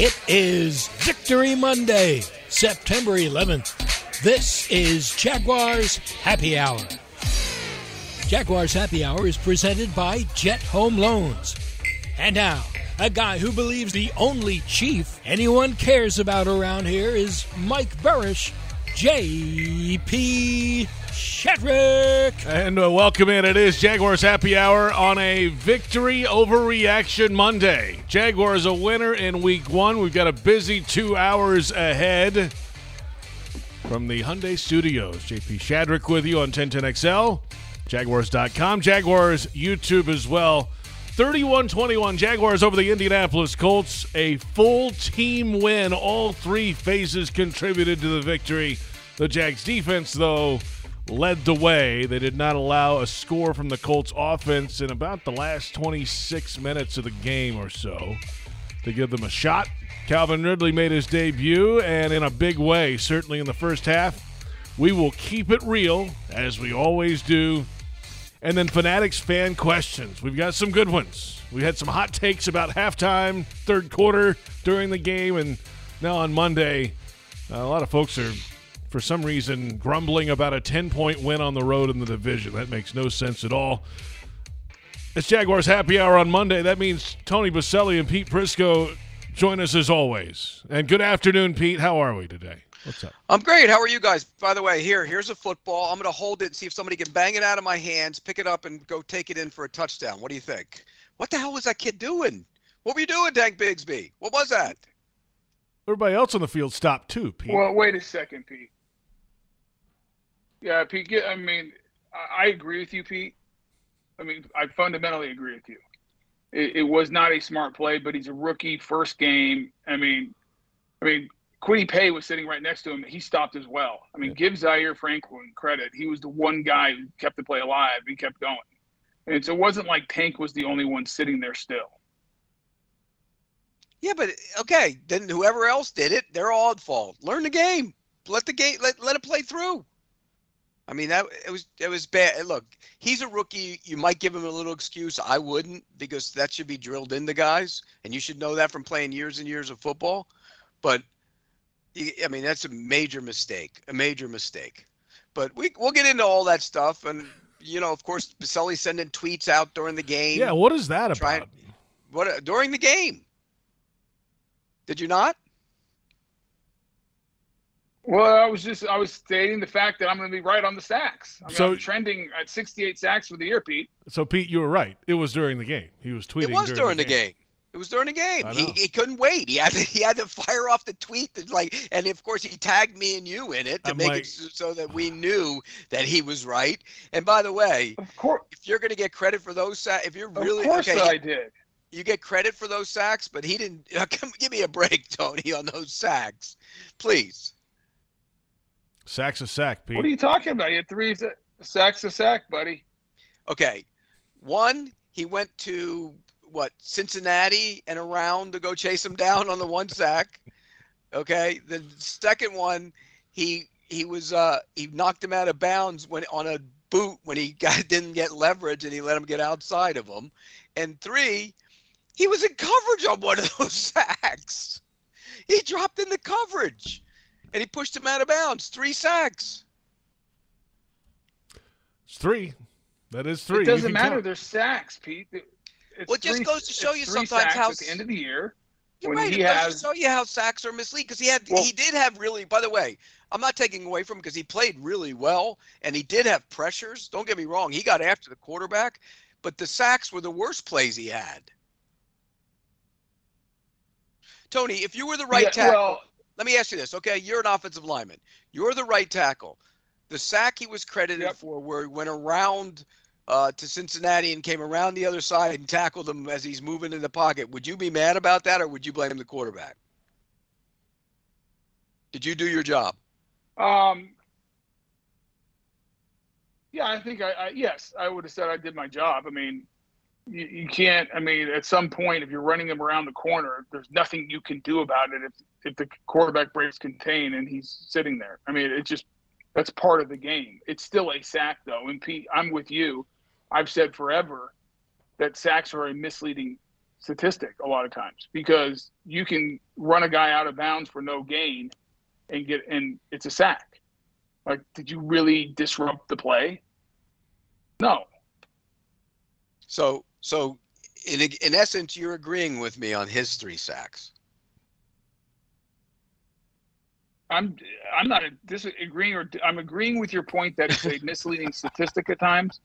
It is Victory Monday, September 11th. This is Jaguars Happy Hour. Jaguars Happy Hour is presented by Jet Home Loans. And now, a guy who believes the only chief anyone cares about around here is Mike Burrish, J.P. Shadrick. And uh, welcome in. It is Jaguars Happy Hour on a victory overreaction Monday. Jaguars a winner in week one. We've got a busy two hours ahead from the Hyundai Studios. JP Shadrick with you on 1010XL, Jaguars.com, Jaguars YouTube as well. 31 21 Jaguars over the Indianapolis Colts. A full team win. All three phases contributed to the victory. The Jags defense, though, led the way. They did not allow a score from the Colts offense in about the last 26 minutes of the game or so to give them a shot. Calvin Ridley made his debut and in a big way, certainly in the first half. We will keep it real as we always do. And then Fanatics fan questions. We've got some good ones. We had some hot takes about halftime, third quarter during the game, and now on Monday, a lot of folks are for some reason grumbling about a 10 point win on the road in the division. That makes no sense at all. It's Jaguars happy hour on Monday. That means Tony Boselli and Pete Prisco join us as always. And good afternoon, Pete. How are we today? What's up? I'm great. How are you guys? By the way, here, here's a football. I'm going to hold it and see if somebody can bang it out of my hands, pick it up, and go take it in for a touchdown. What do you think? What the hell was that kid doing? What were you doing, Tank Bigsby? What was that? Everybody else on the field stopped too, Pete. Well, wait a second, Pete. Yeah, Pete. I mean, I agree with you, Pete. I mean, I fundamentally agree with you. It, it, was not a smart play, but he's a rookie, first game. I mean, I mean, Kwity Paye was sitting right next to him. He stopped as well. I mean, yeah. give Zaire Franklin credit. He was the one guy who kept the play alive. He kept going, and so it wasn't like Tank was the only one sitting there still. Yeah, but okay, then whoever else did it, they're all at fault. Learn the game. Let the game. Let let it play through. I mean that it was it was bad. Look, he's a rookie. You might give him a little excuse. I wouldn't because that should be drilled into guys, and you should know that from playing years and years of football. But I mean that's a major mistake, a major mistake. But we we'll get into all that stuff, and you know, of course, Boselli sending tweets out during the game. Yeah, what is that about? What during the game? Did you not? Well, I was just I was stating the fact that I'm going to be right on the sacks. I mean, so I'm trending at 68 sacks for the year, Pete. So Pete, you were right. It was during the game. He was tweeting. It was during, during the, game. game. It was during the game. He, he couldn't wait. He had to he had to fire off the tweet that like, and of course he tagged me and you in it to I'm make like, it so that we knew that he was right. And by the way, of course, if you're going to get credit for those sacks, if you're really of course okay, I did. You get credit for those sacks, but he didn't. Come, Give me a break, Tony, on those sacks, please. Sacks a sack, Pete. What are you talking about? You had three sacks a sack, buddy. Okay. One, he went to what Cincinnati and around to go chase him down on the one sack. Okay. The second one, he he was uh he knocked him out of bounds when on a boot when he got didn't get leverage and he let him get outside of him. And three, he was in coverage on one of those sacks. He dropped in the coverage and he pushed him out of bounds. Three sacks. It's three. That is three. It doesn't matter. Count. There's sacks, Pete. It's well, it just three, goes to show you sometimes how at the end of the year. You're right. It has, goes to show you how sacks are mislead because he had well, he did have really. By the way, I'm not taking away from him because he played really well and he did have pressures. Don't get me wrong. He got after the quarterback, but the sacks were the worst plays he had. Tony, if you were the right yeah, tackle, well, let me ask you this. Okay, you're an offensive lineman. You're the right tackle. The sack he was credited yep. for, where he went around uh, to Cincinnati and came around the other side and tackled him as he's moving in the pocket. Would you be mad about that, or would you blame the quarterback? Did you do your job? Um. Yeah, I think I, I yes, I would have said I did my job. I mean, you, you can't. I mean, at some point, if you're running him around the corner, there's nothing you can do about it if if the quarterback breaks contain and he's sitting there. I mean, it just that's part of the game. It's still a sack though. And Pete, I'm with you. I've said forever that sacks are a misleading statistic a lot of times because you can run a guy out of bounds for no gain and get and it's a sack. Like, did you really disrupt the play? No. So, so in in essence, you're agreeing with me on his three sacks. I'm I'm not disagreeing or I'm agreeing with your point that it's a misleading statistic at times.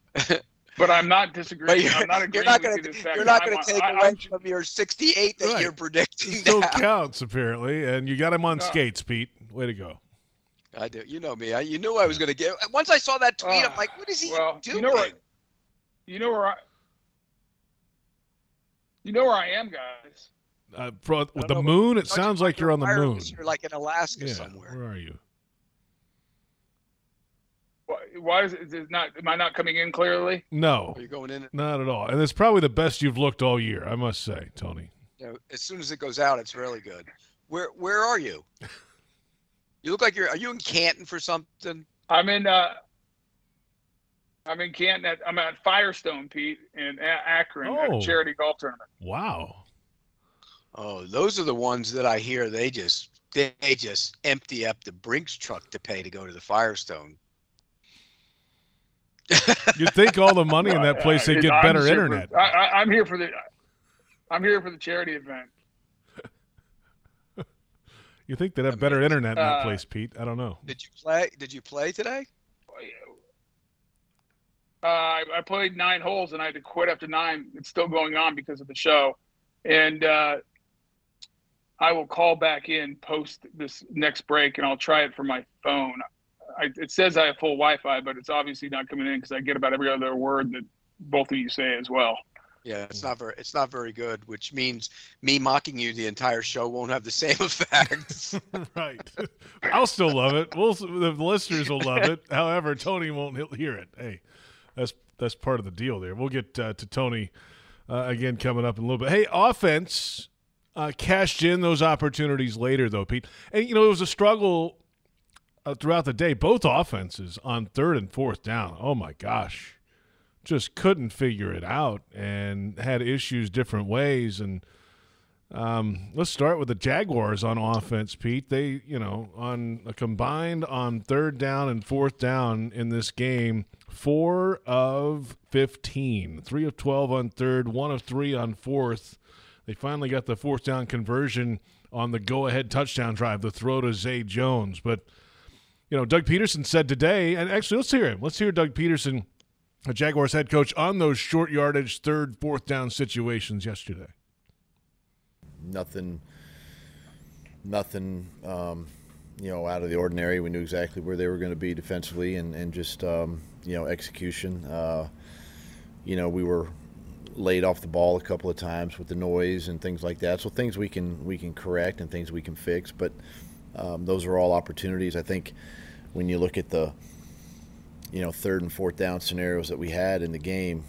But I'm not disagreeing. I'm not agreeing you're not with gonna, you. You're not going to take I- away I'm- from your 68 that Right. you're predicting. Still now. counts apparently, and you got him on No. skates, Pete. Way to go. I do. You know me. I, you knew I was going to get. Once I saw that tweet, I'm Ah, like, what is he well, doing? you know what? You know where I. You know where I am, guys. Uh, pro, with the know, moon, it sounds like you're on the moon. You're like in Alaska Yeah, somewhere. where are you? Why, why is it, is it not? Am I not coming in clearly? No, Are you going in? not at all. And it's probably the best you've looked all year, I must say, Tony. You know, as soon as it goes out, it's really good. Where Where are you? You look like you're. Are you in Canton for something? I'm in. uh I'm in Canton. At, I'm at Firestone, Pete, in A- Akron at Oh. a charity golf tournament. Wow. Oh, those are the ones that I hear. They just they just empty up the Brinks truck to pay to go to the Firestone. You'd think all the money in that place, they'd Uh, get I'm better just here for- internet. I, I, I'm here for the. I'm here for the charity event. You think they'd have better internet in that Uh, place, Pete? I don't know. Did you play? Did you play today? Uh, I, I played nine holes and I had to quit after nine. It's still going on because of the show, and uh, I will call back in post this next break and I'll try it from my phone. I, it says I have full Wi-Fi, but it's obviously not coming in because I get about every other word that both of you say as well. Yeah, it's not very. It's not very good, which means me mocking you the entire show won't have the same effect. right. I'll still love it. We'll the listeners will love it. However, Tony won't hear it. Hey, that's that's part of the deal there. We'll get uh, to Tony uh, again coming up in a little bit. Hey, offense uh, cashed in those opportunities later though, Pete. And you know it was a struggle uh, throughout the day. Both offenses on third and fourth down. Oh my gosh, just couldn't figure it out and had issues different ways and. Um, let's start with the Jaguars on offense, Pete. They, you know, on a combined on third down and fourth down in this game, four of 15, three of 12 on third, one of three on fourth. They finally got the fourth down conversion on the go ahead touchdown drive, the throw to Zay Jones. But, you know, Doug Pederson said today, and actually, let's hear him. Let's hear Doug Pederson, the Jaguars head coach, on those short yardage third, fourth down situations yesterday. nothing nothing um, you know out of the ordinary we knew exactly where they were going to be defensively and, and just um, you know execution. Uh, you know we were laid off the ball a couple of times with the noise and things like that. So things we can we can correct and things we can fix. But um, those are all opportunities. I think when you look at the you know third and fourth down scenarios that we had in the game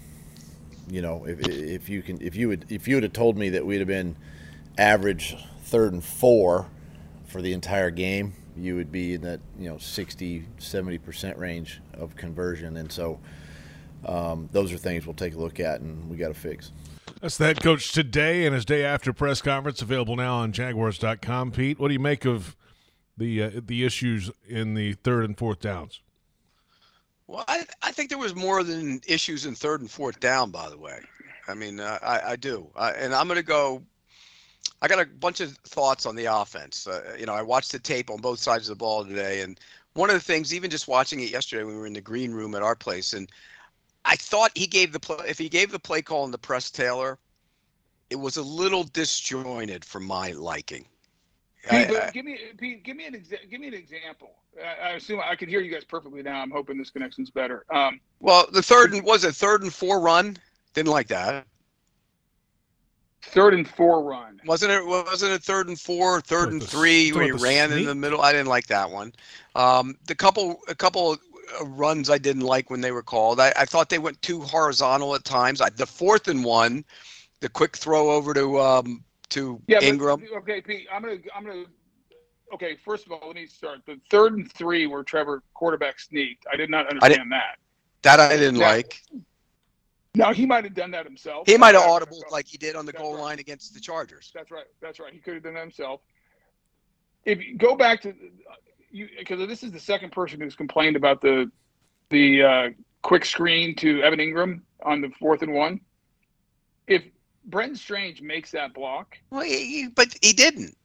you know if, if you can if you would if you would have told me that we'd have been average third and four for the entire game, you would be in that you know 60, 70 percent range of conversion, and so um, those are things we'll take a look at and we got to fix. That's the head coach today and his day after press conference available now on Jaguars.com. Pete, what do you make of the uh, the issues in the third and fourth downs? well, I I think there was more than issues in third and fourth down. By the way, I mean uh, I I do, I, and I'm going to go. I got a bunch of thoughts on the offense. Uh, you know, I watched the tape on both sides of the ball today, and one of the things, even just watching it yesterday when we were in the green room at our place, and I thought he gave the play. If he gave the play call in the press Taylor, it was a little disjointed for my liking. I- Pete, I- give me Pete, give me an exa- give me an example. I, I assume I can hear you guys perfectly now. I'm hoping this connection's better. Um, well, the third and was it third and four run? Didn't like that. Third and four run. Wasn't it? Wasn't it third and four, third With and the- three, where he with the ran in the middle? I didn't like that one. Um, the couple, a couple of uh, runs I didn't like when they were called. I, I thought they went too horizontal at times. I, the fourth and one, the quick throw over to um, to Yeah, but- Engram. okay, Pete. I'm gonna I'm gonna. Okay, first of all, let me start. The third and three where Trevor quarterback sneaked. I did not understand that. That I didn't Yeah. like. Now he might have done that himself. He might have audible like he did on the That's goal right. line against the Chargers. That's right. That's right. He could have done that himself. If you go back to you, because this is the second person who's complained about the the uh, quick screen to Evan Engram on the fourth and one. If Brenton Strange makes that block, Well, he- but he didn't.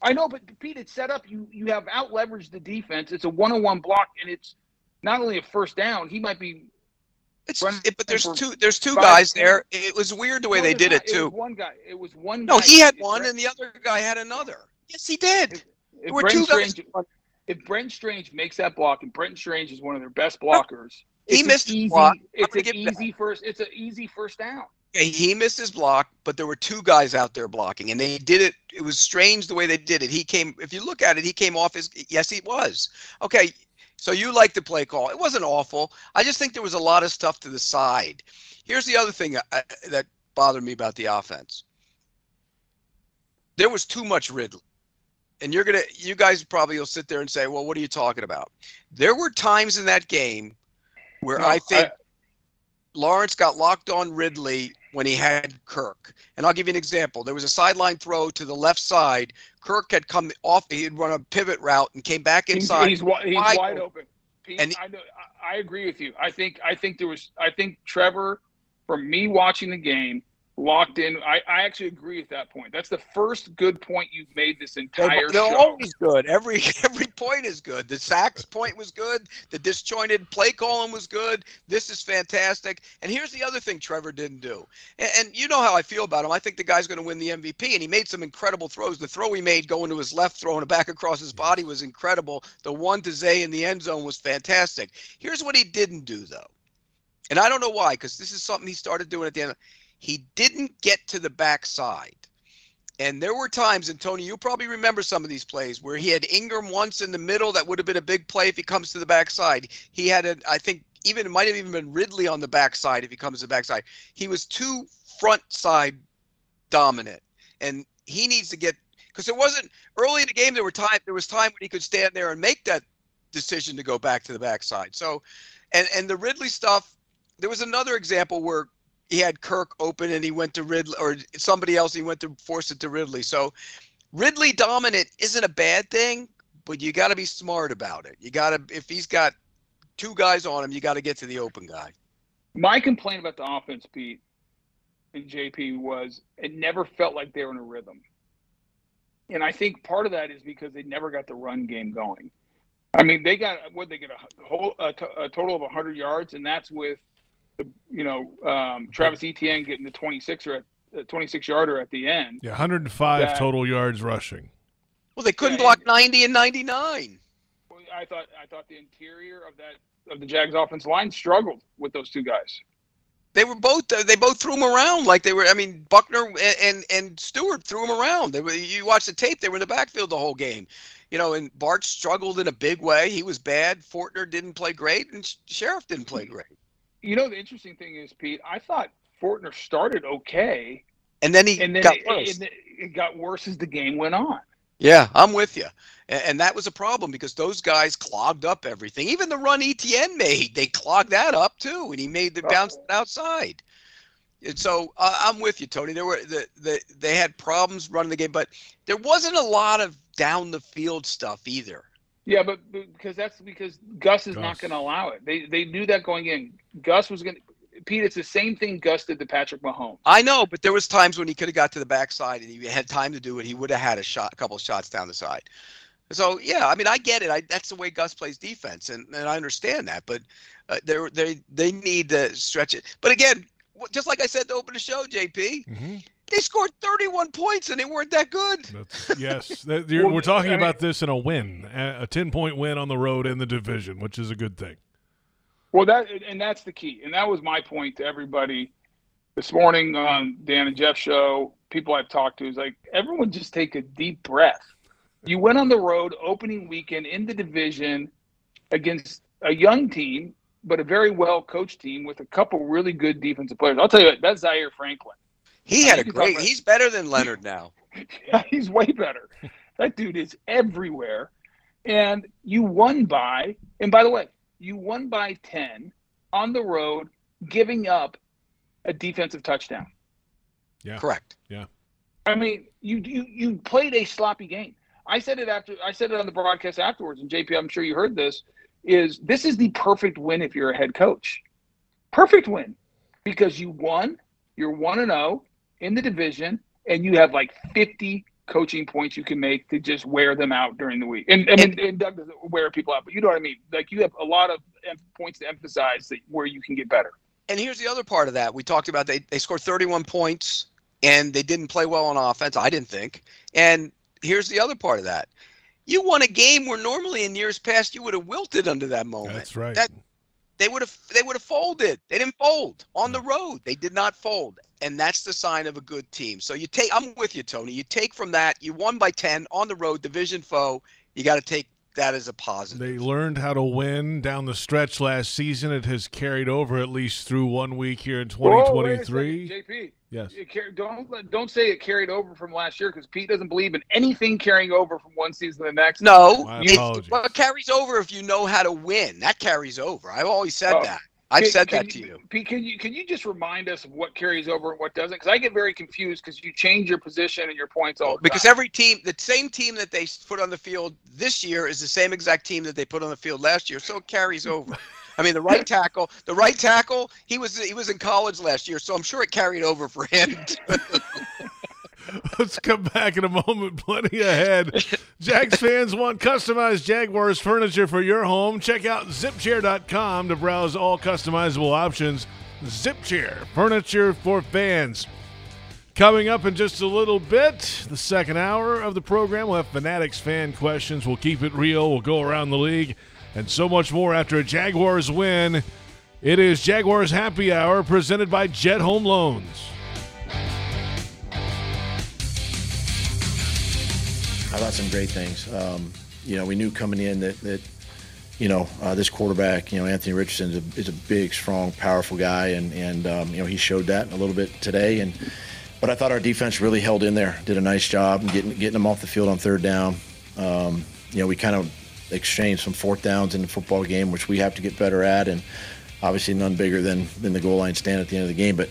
I know, but Pete, it's set up. You you have out leveraged the defense. It's a one on one block, and it's not only a first down. He might be. It's it, but there's two there's two five, guys there. It was weird the way they did not. it too. was one guy. It was one. No, he had one, Brent- and the other guy had another. Yes, he did. If There were Brenton two guys. If Brent Strange makes that block, and Brent Strange is one of their best blockers, He missed his easy. block. It's an easy first. It's an easy first down. He missed his block, but there were two guys out there blocking, and they did it. It was strange the way they did it. He came. If you look at it, he came off his. Yes, he was. Okay, so you like the play call. It wasn't awful. I just think there was a lot of stuff to the side. Here's the other thing uh, that bothered me about the offense. There was too much Ridley. And you're gonna, you guys probably will sit there and say, "Well, what are you talking about?" There were times in that game where No, I think Lawrence got locked on Ridley when he had Kirk. And I'll give you an example. There was a sideline throw to the left side. Kirk had come off, he had run a pivot route and came back inside. he's, wi- he's wide wide, open. Pete, And- I, know, I I agree with you. I think I think there was. I think Trevor, from me watching the game, locked in. I, I actually agree with that point. That's the first good point you've made this entire They're show. always good. Every every point is good. The sacks point was good. The disjointed play calling was good. This is fantastic. And here's the other thing Trevor didn't do. And, and you know how I feel about him. I think the guy's going to win the MVP. And he made some incredible throws. The throw he made going to his left, throwing it back across his body was incredible. The one to Zay in the end zone was fantastic. Here's what he didn't do though. And I don't know why, because this is something he started doing at the end. He didn't get to the backside. And there were times, and Tony, you probably remember some of these plays where he had Engram once in the middle. That would have been a big play if he comes to the backside. He had a, I think, even it might have even been Ridley on the backside if he comes to the backside. He was too front side dominant, and he needs to get because it wasn't early in the game. There were time. There was time when he could stand there and make that decision to go back to the backside. So, and and the Ridley stuff. There was another example where he had Kirk open and he went to Ridley or somebody else. He went to force it to Ridley. So Ridley dominant isn't a bad thing, but you got to be smart about it. You got to if he's got two guys on him, you got to get to the open guy. My complaint about the offense, Pete and JP, was it never felt like they were in a rhythm. And I think part of that is because they never got the run game going. I mean, they got what they get a whole a, total of 100 yards, and that's with you know um, Travis Etienne getting the 26 or at 26 yarder at the end. Yeah, 105 That- total yards rushing. Well, they couldn't Yeah, block and- 90 and 99. Well, I thought I thought the interior of that of the Jags offense line struggled with those two guys. They were both. They both threw them around like they were. I mean, Buckner and and, and Stuart threw them around. They were. You watch the tape. They were in the backfield the whole game. You know, and Bart struggled in a big way. He was bad. Fortner didn't play great, and Scherff didn't play great. You know, the interesting thing is, Pete, I thought Fortner started okay, And then he and then got it, worse. and it got worse as the game went on. Yeah, I'm with you. And, and that was a problem because those guys clogged up everything. Even the run Etienne made, they clogged that up too, and he made the Oh. bounce outside. And so uh, I'm with you, Tony. There were the, the they had problems running the game, but there wasn't a lot of down the field stuff either. Yeah, but, but because that's because Gus is not going to allow it. They they knew that going in. Gus was going to. Pete, it's the same thing Gus did to Patrick Mahomes. I know, but there was times when he could have got to the backside and he had time to do it. He would have had a shot, a couple of shots down the side. So yeah, I mean, I get it. I, that's the way Gus plays defense, and, and I understand that. But uh, they they they need to stretch it. But again, just like I said to open the show, JP, hmm they scored 31 points and they weren't that good. That's, yes, that, you're, Well, we're talking I mean- about this in a win, a 10 point win on the road in the division, which is a good thing. Well, that and that's the key, and that was my point to everybody this morning on Dan and Jeff show. People I've talked to is like everyone just take a deep breath. You went on the road opening weekend in the division against a young team, but a very well coached team with a couple really good defensive players. I'll tell you what, that's Zaire Franklin. He had a think you're talking great. about- He's better than Leonard now. Yeah, he's way better. That dude is everywhere. And you won by, and by the way, you won by 10 on the road, giving up a defensive touchdown. Yeah. Correct. Yeah. I mean, you you you played a sloppy game. I said it after I said it on the broadcast afterwards, and JP, I'm sure you heard this. Is this is the perfect win if you're a head coach? Perfect win because you won. You're one and zero in the division, and you have like 50 coaching points you can make to just wear them out during the week. And I mean, and Doug doesn't wear people out, but you know what I mean. Like you have a lot of points to emphasize that where you can get better. And here's the other part of that. We talked about they, they scored 31 points and they didn't play well on offense, I didn't think. And here's the other part of that. You won a game where normally in years past you would have wilted under that moment. That's right. That they would have they would have folded. They didn't fold on the road. They did not fold. And that's the sign of a good team. So you take I'm with you, Tony. You take from that, you won by 10 on the road, division foe. You got to take that as a positive. They learned how to win down the stretch last season. It has carried over at least through one week here in Whoa, wait a 2023. second, JP. Yes. It car- don't don't say it carried over from last year because Pete doesn't believe in anything carrying over from one season to the next. No, My it, well, it carries over if you know how to win. That carries over. I've always said Oh. that. I've Can- said can that to you. Pete, can you can you just remind us of what carries over and what doesn't? Because I get very confused because you change your position and your points all the Because time. every team, the same team that they put on the field this year is the same exact team that they put on the field last year, so it carries over. I mean, the right tackle, the right tackle, he was he was in college last year, so I'm sure it carried over for him. Let's come back in a moment. Plenty ahead. Jags fans want customized Jaguars furniture for your home. Check out zipchair.com to browse all customizable options. Zipchair, furniture for fans. Coming up in just a little bit, the second hour of the program, we'll have Fanatics fan questions. We'll keep it real. We'll go around the league and so much more after a Jaguars win. It is Jaguars Happy Hour presented by Jet Home Loans. I thought some great things. Um, you know, we knew coming in that, that you know, uh, this quarterback, you know, Anthony Richardson is a, is a big, strong, powerful guy, and and um, you know he showed that a little bit today. And but I thought our defense really held in there, did a nice job in getting getting them off the field on third down. Um, you know, we kind of exchanged some fourth downs in the football game, which we have to get better at, and obviously none bigger than than the goal line stand at the end of the game. But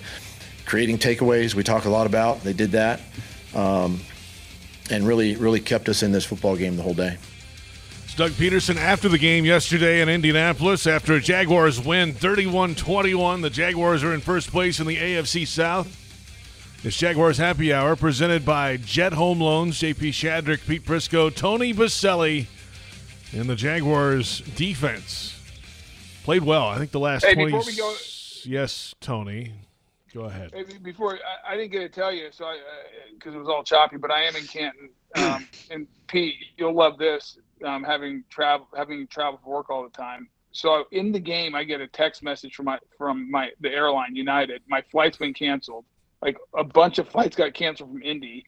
creating takeaways, we talk a lot about. They did that. Um, and really, really kept us in this football game the whole day. It's Doug Pederson after the game yesterday in Indianapolis after a Jaguars win 31 21. The Jaguars are in first place in the AFC South. It's Jaguars Happy Hour presented by Jet Home Loans, JP Shadrick, Pete Prisco, Tony Boselli, and the Jaguars defense. Played well. I think the last Hey, 20. before we go- Yes, Tony. Go ahead. Before I, I didn't get to tell you, so I because it was all choppy, but I am in Canton. Um, and Pete, you'll love this. Um, having travel, having traveled for work all the time. So in the game, I get a text message from my from my the airline United. My flight's been canceled. Like a bunch of flights got canceled from Indy.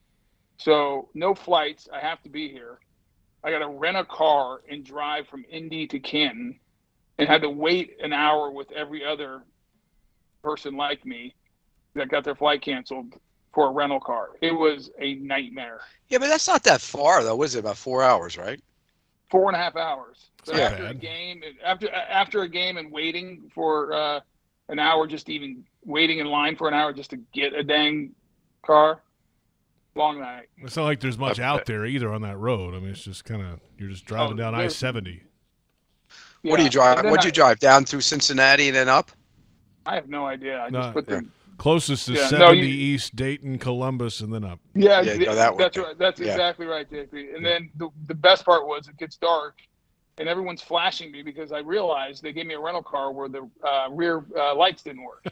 So no flights. I have to be here. I got to rent a car and drive from Indy to Canton, and had to wait an hour with every other person like me that got their flight canceled for a rental car. It was a nightmare. yeah, but that's not that far though. Was it about four hours, right? Four and a half hours. So Not after a game, after after a game and waiting for uh, an hour, just even waiting in line for an hour just to get a dang car. Long night. It's not like there's much out there either on that road. I mean, it's just kind of, you're just driving Oh, down I there's- 70. What do you drive? What'd I, you drive down through Cincinnati and then up? I have no idea. I No, just put the Closest is Yeah, no, 70 you- East, Dayton, Columbus, and then up. Yeah, Yeah, th- that way. that's right. That's Yeah. exactly right, JP. And then the, the best part was it gets dark, and everyone's flashing me because I realized they gave me a rental car where the uh, rear uh, lights didn't work.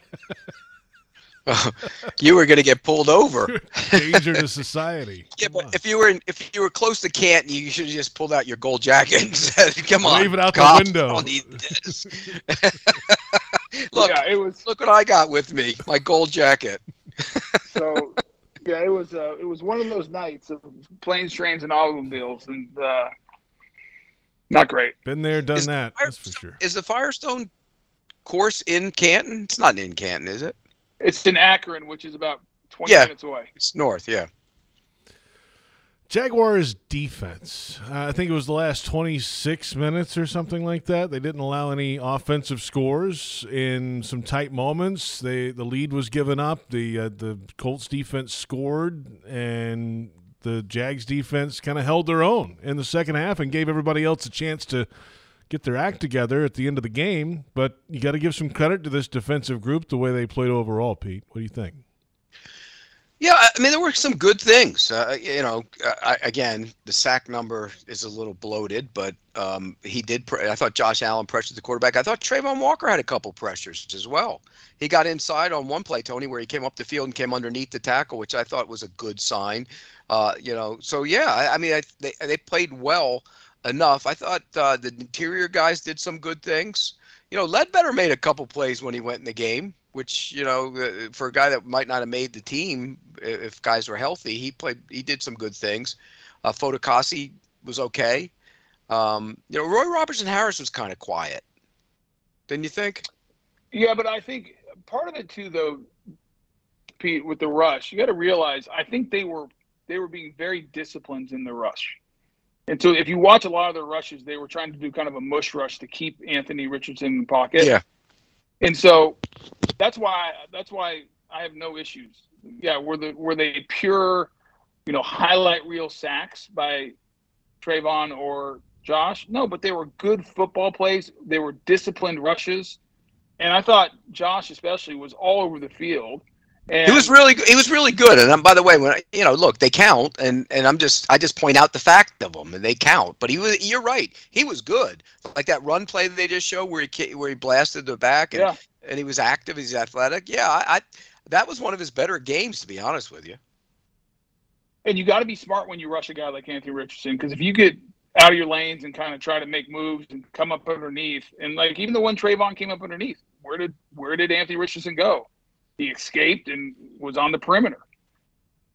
you were going to get pulled over. Danger to society. Yeah, but if you were in, if you were close to Canton, you should have just pulled out your gold jacket and said, "Come on, Wave it out the cops, window." I don't need this." Look, yeah, it was look what I got with me, my gold jacket. so. Yeah, it was. Uh, it was one of those nights of planes, trains, and automobiles, and uh, not great. Been there, done Is- that. That's for sure. Is the Firestone course in Canton? It's not in Canton, is it? It's in Akron, which is about twenty Yeah. minutes away. It's north, yeah. Jaguars defense. Uh, I think it was the last 26 minutes or something like that. They didn't allow any offensive scores in some tight moments. They the lead was given up. The uh, the Colts defense scored and the Jags defense kind of held their own in the second half and gave everybody else a chance to get their act together at the end of the game. But you got to give some credit to this defensive group the way they played overall, Pete. What do you think? Yeah, I mean there were some good things. Uh, you know, I, again, the sack number is a little bloated, but um, he did. Pre- I thought Josh Allen pressured the quarterback. I thought Travon Walker had a couple pressures as well. He got inside on one play, Tony, where he came up the field and came underneath the tackle, which I thought was a good sign. Uh, you know, so yeah, I, I mean, I, they they played well enough. I thought uh, the interior guys did some good things. You know, Ledbetter made a couple plays when he went in the game which you know uh, for a guy that might not have made the team if guys were healthy he played he did some good things. Uh Fatukasi was okay. Um you know roy robertson harris was kind of quiet. Didn't you think? Yeah but i think part of it too though pete with the rush you got to realize i think they were they were being very disciplined in the rush. And so if you watch a lot of their rushes they were trying to do kind of a mush rush to keep anthony richardson in the pocket. Yeah and so that's why that's why I have no issues. Yeah, were the were they pure, you know, highlight reel sacks by Travon or Josh? No, but they were good football plays. They were disciplined rushes, and I thought Josh especially was all over the field. And he was really he was really good. And I'm, by the way, when I, you know, look, they count, and and I'm just I just point out the fact of them, and they count. But he was you're right, he was good. Like that run play that they just showed where he where he blasted the back, and Yeah. and he was active, he's athletic. Yeah, I, I that was one of his better games, to be honest with you. and you got to be smart when you rush a guy like Anthony Richardson because if you get out of your lanes and kind of try to make moves and come up underneath, and like even the one Travon came up underneath, where did where did Anthony Richardson go? He escaped and was on the perimeter,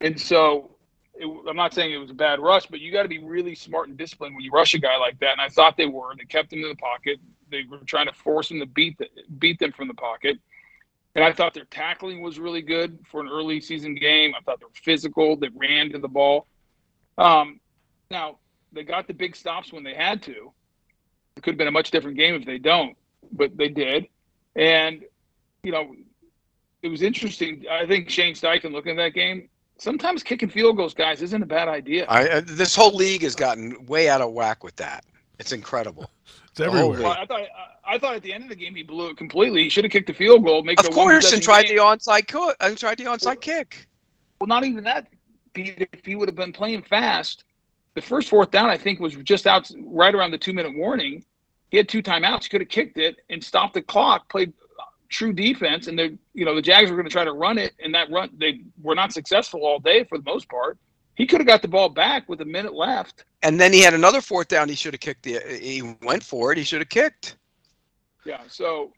and so it, I'm not saying it was a bad rush, but you got to be really smart and disciplined when you rush a guy like that. And I thought they were. They kept him in the pocket. They were trying to force him to beat the, beat them from the pocket. And I thought their tackling was really good for an early season game. I thought they were physical. They ran to the ball. Um, now they got the big stops when they had to. It could have been a much different game if they don't, but they did. And you know, it was interesting. I think Shane Steichen looking at that game. Sometimes kicking field goals, guys, isn't a bad idea. I, uh, this whole league has gotten way out of whack with that. It's incredible. It's everywhere. Well, I thought I, I thought at the end of the game he blew it completely. He should have kicked the field goal. Make Of course, and tried game. the onside co- and tried the onside kick. Well, not even that. Pete, If he would have been playing fast, the first fourth down I think was just out right around the two minute warning. He had two timeouts. He could have kicked it and stopped the clock. Played true defense, and the you know the Jags were going to try to run it, and that run they were not successful all day for the most part. He could have got the ball back with a minute left. And then he had another fourth down. He should have kicked the. He went for it. He should have kicked. Yeah. So,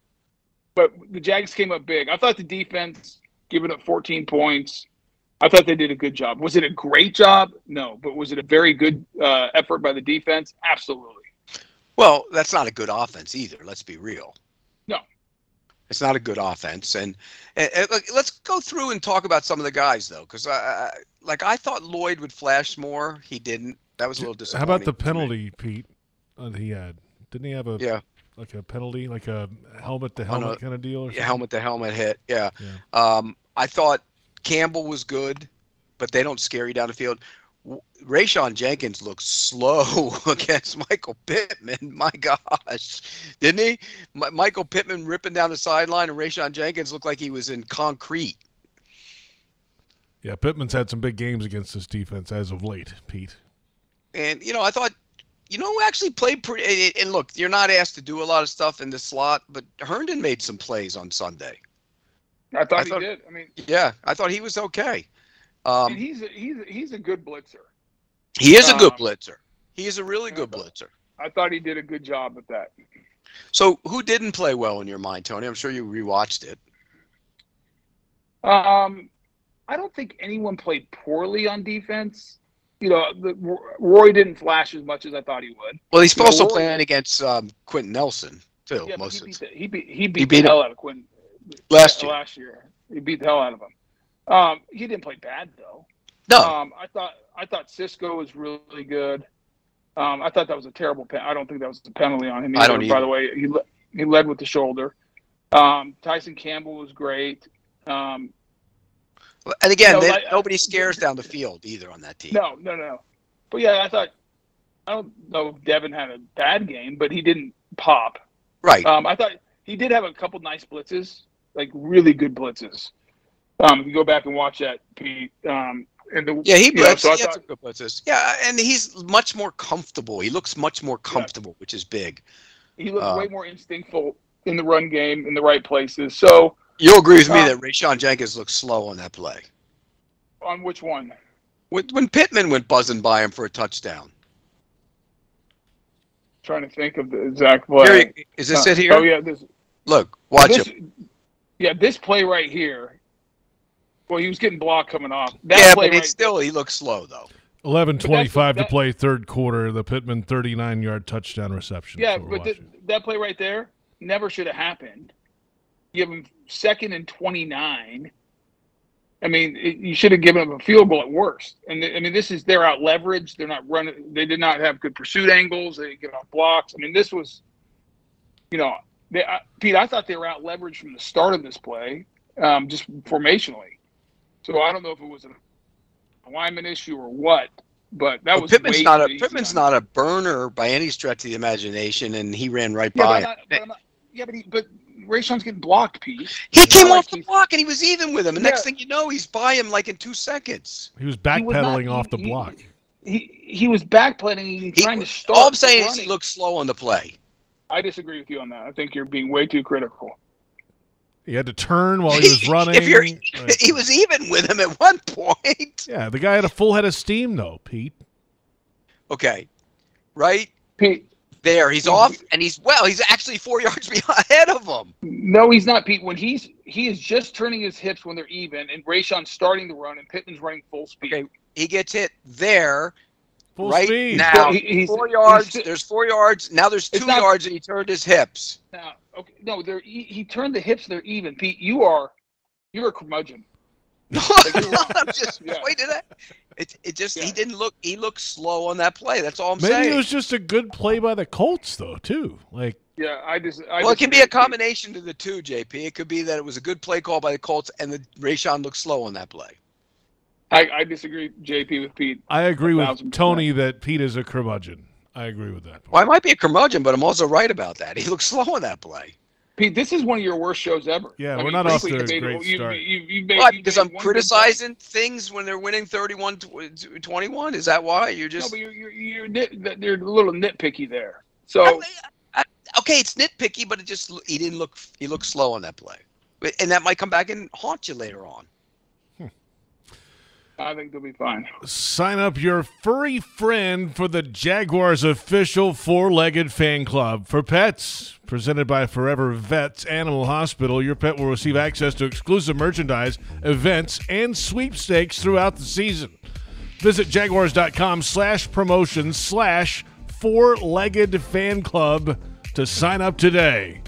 but the Jags came up big. I thought the defense giving up 14 points. I thought they did a good job. Was it a great job? No, but was it a very good uh, effort by the defense? Absolutely. Well, that's not a good offense either. Let's be real. It's not a good offense, and, and, and let's go through and talk about some of the guys though, because I, I like I thought Lloyd would flash more. He didn't. That was a little disappointing. How about the penalty, Pete? That he had. Didn't he have a Yeah, like a penalty, like a helmet to helmet kind of deal? Or something? helmet to helmet hit. Yeah. Yeah. Um, I thought Campbell was good, but they don't scare you down the field. W- Rayshawn Jenkins looked slow against Michael Pittman. My gosh, didn't he? Mi- Michael Pittman ripping down the sideline, and Rayshawn Jenkins looked like he was in concrete. Yeah, Pittman's had some big games against this defense as of late, Pete. And you know, I thought, you know, who actually played pretty. And look, you're not asked to do a lot of stuff in the slot, but Herndon made some plays on Sunday. I thought I he thought- did. I mean, Yeah, I thought he was okay. And Um, he's a, he's a, he's a good blitzer. he is a good um, blitzer. He is a really good blitzer. I thought he did a good job at that. So, who didn't play well in your mind, Tony? I'm sure you rewatched it. Um, I don't think anyone played poorly on defense. You know, the, Roy didn't flash as much as I thought he would. Well, he's You know, also Roy- playing against um, Quenton Nelson too. Yeah, most he beat, the, he beat he beat, beat the him. hell out of Quinn last year. Last year, he beat the hell out of him. Um, he didn't play bad though. No, Um, I thought I thought Cisco was really good. Um, I thought that was a terrible. Pen- I don't think that was a penalty on him. I don't By the way, he le- he led with the shoulder. Um, Tyson Campbell was great. Um, and again, no, they, like- nobody scares down the field either on that team. no, no, no. But yeah, I thought I don't know if Devin had a bad game, but he didn't pop. Right. Um, I thought he did have a couple nice blitzes, like really good blitzes. Um, if you go back and watch that, Pete. Um, and the Yeah, he you know, so he thought- some good blitzes. Yeah, and he's much more comfortable. He looks much more comfortable, which is big. he looks way more instinctful in the run game in the right places. So You'll agree with me Uh, that Rayshawn Jenkins looked slow on that play. on which one? When, when Pittman went buzzing by him for a touchdown. trying to think of the exact play. Here, he- is this Uh, it here? Oh yeah, this. Look, watch this, him. Yeah, this play right here. Well, he was getting blocked coming off. That Yeah, play but he right, still he looks slow though. Eleven twenty-five to play, third quarter. The Pittman thirty-nine yard touchdown reception. Yeah, That's what we're but th- that play right there never should have happened. Give him second and twenty nine. I mean, it, you should have given him a field goal at worst. And th- I mean, this is they're out leveraged. They're not running. They did not have good pursuit angles. They didn't get off blocks. I mean, this was, you know, they, I, Pete. I thought they were out leveraged from the start of this play, um, just formationally. So I don't know if it was an alignment issue or what, but that Well, was Pittman's not a Pittman's not a burner by any stretch of the imagination, and he ran right Yeah, by but, not, but not, yeah, but he, but Rayshawn's getting blocked, Pete. He came like off the block and he was even with him. And next thing you know, he's by him like in two seconds. He was He was not- backpedaling off the he- block. He he was backpedaling and He- trying to stop. all I'm saying is he looked slow on the play. I disagree with you on that. I think you're being way too critical. He had to turn while he was running. if you're, Like- he was even with him at one point. yeah, the guy had a full head of steam though, Pete. Okay, right Pete, there, he's off, and he's well. He's actually four yards ahead of him. no, he's not, Pete. When he's he is just turning his hips when they're even, and Rayshawn's starting to run, and Pittman's running full speed. Okay, he gets hit there Full right speed. now. He- he's- four yards. he's- there's four yards. Now there's two not- yards, and he turned his hips. Now, okay, no, they're he, he turned the hips. They're even, Pete. You are you're a curmudgeon. No, you're. I'm just Yeah. pointing at. It, it just he didn't look. He looked slow on that play. That's all I'm Maybe saying. Maybe it was just a good play by the Colts though, too. Like Yeah, I just. I well, it can be a combination of the two, JP. It could be that it was a good play call by the Colts, and the Rayshawn looked slow on that play. I, I disagree, JP, with Pete. I agree with Tony that Pete is a curmudgeon. I agree with that. Well, I might be a curmudgeon, but I'm also right about that. He looked slow on that play. Pete, this is one of your worst shows ever. Yeah, I we're mean, not off frankly, to a you made- great you- start. You, you, you made, Why? Because I'm criticizing things when they're winning 31-21? Is that why? You're point. No, just. but you're you're, you're nit, that- they're a little nitpicky there. I- So I- okay, it's nitpicky, but it just he didn't look he looked slow on that play, and that might come back and haunt you later on. I think they'll be fine. Sign up your furry friend for the Jaguars official four-legged fan club for pets. Presented by Forever Vets Animal Hospital, your pet will receive access to exclusive merchandise, events, and sweepstakes throughout the season. Visit jaguars.com slash promotion slash four-legged fan club to sign up today.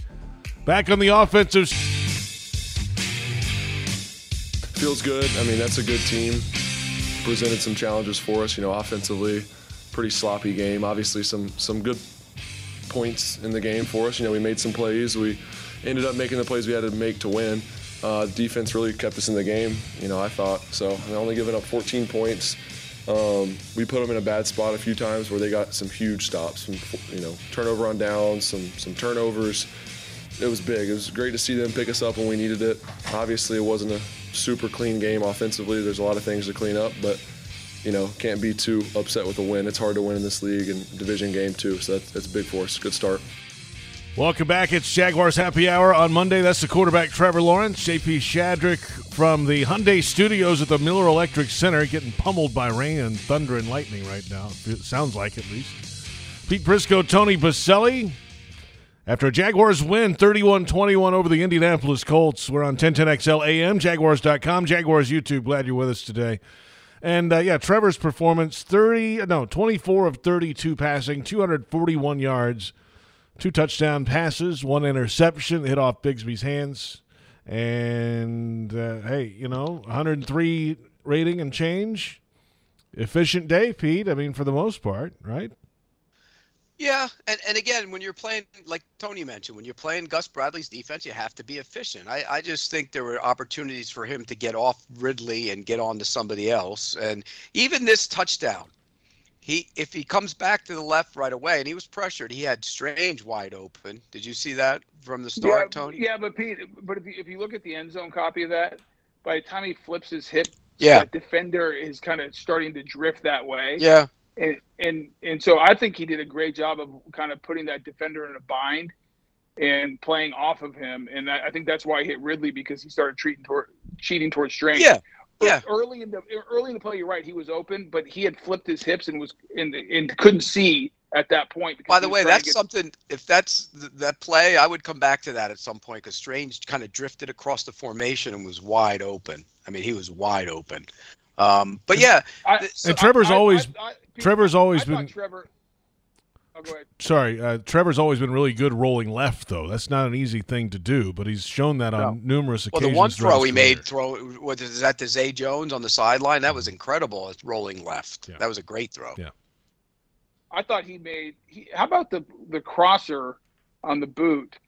Back on the offensive feels good. I mean, that's a good team. Presented some challenges for us, you know, offensively. Pretty sloppy game. Obviously, some some good points in the game for us. You know, we made some plays. We ended up making the plays we had to make to win. Uh, defense really kept us in the game. You know, I thought so. And only giving up 14 points. Um, we put them in a bad spot a few times where they got some huge stops, some you know turnover on downs, some some turnovers. It was big. It was great to see them pick us up when we needed it. Obviously, it wasn't a super clean game offensively. There's a lot of things to clean up, but you know can't be too upset with a win. It's hard to win in this league and division game too. So that's, that's big for us. Good start. Welcome back. It's Jaguars Happy Hour on Monday. That's the quarterback Trevor Lawrence, JP Shadrick from the Hyundai Studios at the Miller Electric Center, getting pummeled by rain and thunder and lightning right now. It sounds like at least. Pete Prisco, Tony Boselli. After a Jaguars win 31-21 over the Indianapolis Colts, we're on 1010XL AM, Jaguars.com, Jaguars YouTube. Glad you're with us today. And uh, yeah, Trevor's performance 30 no, 24 of 32 passing, 241 yards two touchdown passes, one interception hit off Bigsby's hands, and uh, hey, you know, 103 rating and change. Efficient day, Pete. I mean, for the most part, right? Yeah, and, and again, when you're playing, like Tony mentioned, when you're playing Gus Bradley's defense, you have to be efficient. I, I just think there were opportunities for him to get off Ridley and get on to somebody else. And even this touchdown, he if he comes back to the left right away, and he was pressured, he had Strange wide open. Did you see that from the start, yeah, Tony? Yeah, but Pete, but if you, if you look at the end zone copy of that, by the time he flips his hip, Yeah. that defender is kind of starting to drift that way. Yeah. And and and so I think he did a great job of kind of putting that defender in a bind and playing off of him. And I, I think that's why he hit Ridley because he started treating toward cheating towards Strange. Yeah. Yeah. Early in the early in the play, you're right. He was open, but he had flipped his hips and was and and couldn't see at that point. because By the way, that's get- something. If that's th- that play, I would come back to that at some point because Strange kind of drifted across the formation and was wide open. I mean, he was wide open. Um, but yeah, I- th- And Trevor's always- I- Pete, Trevor's always I been Trevor. Oh, sorry. Uh, Trevor's always been really good rolling left, though. That's not an easy thing to do, but he's shown that on numerous occasions. well, occasions. the one throw he made, career. throw what is that to Zay Jones on the sideline? That was incredible. It's rolling left. Yeah. That was a great throw. Yeah. I thought he made. He, how about the the crosser on the boot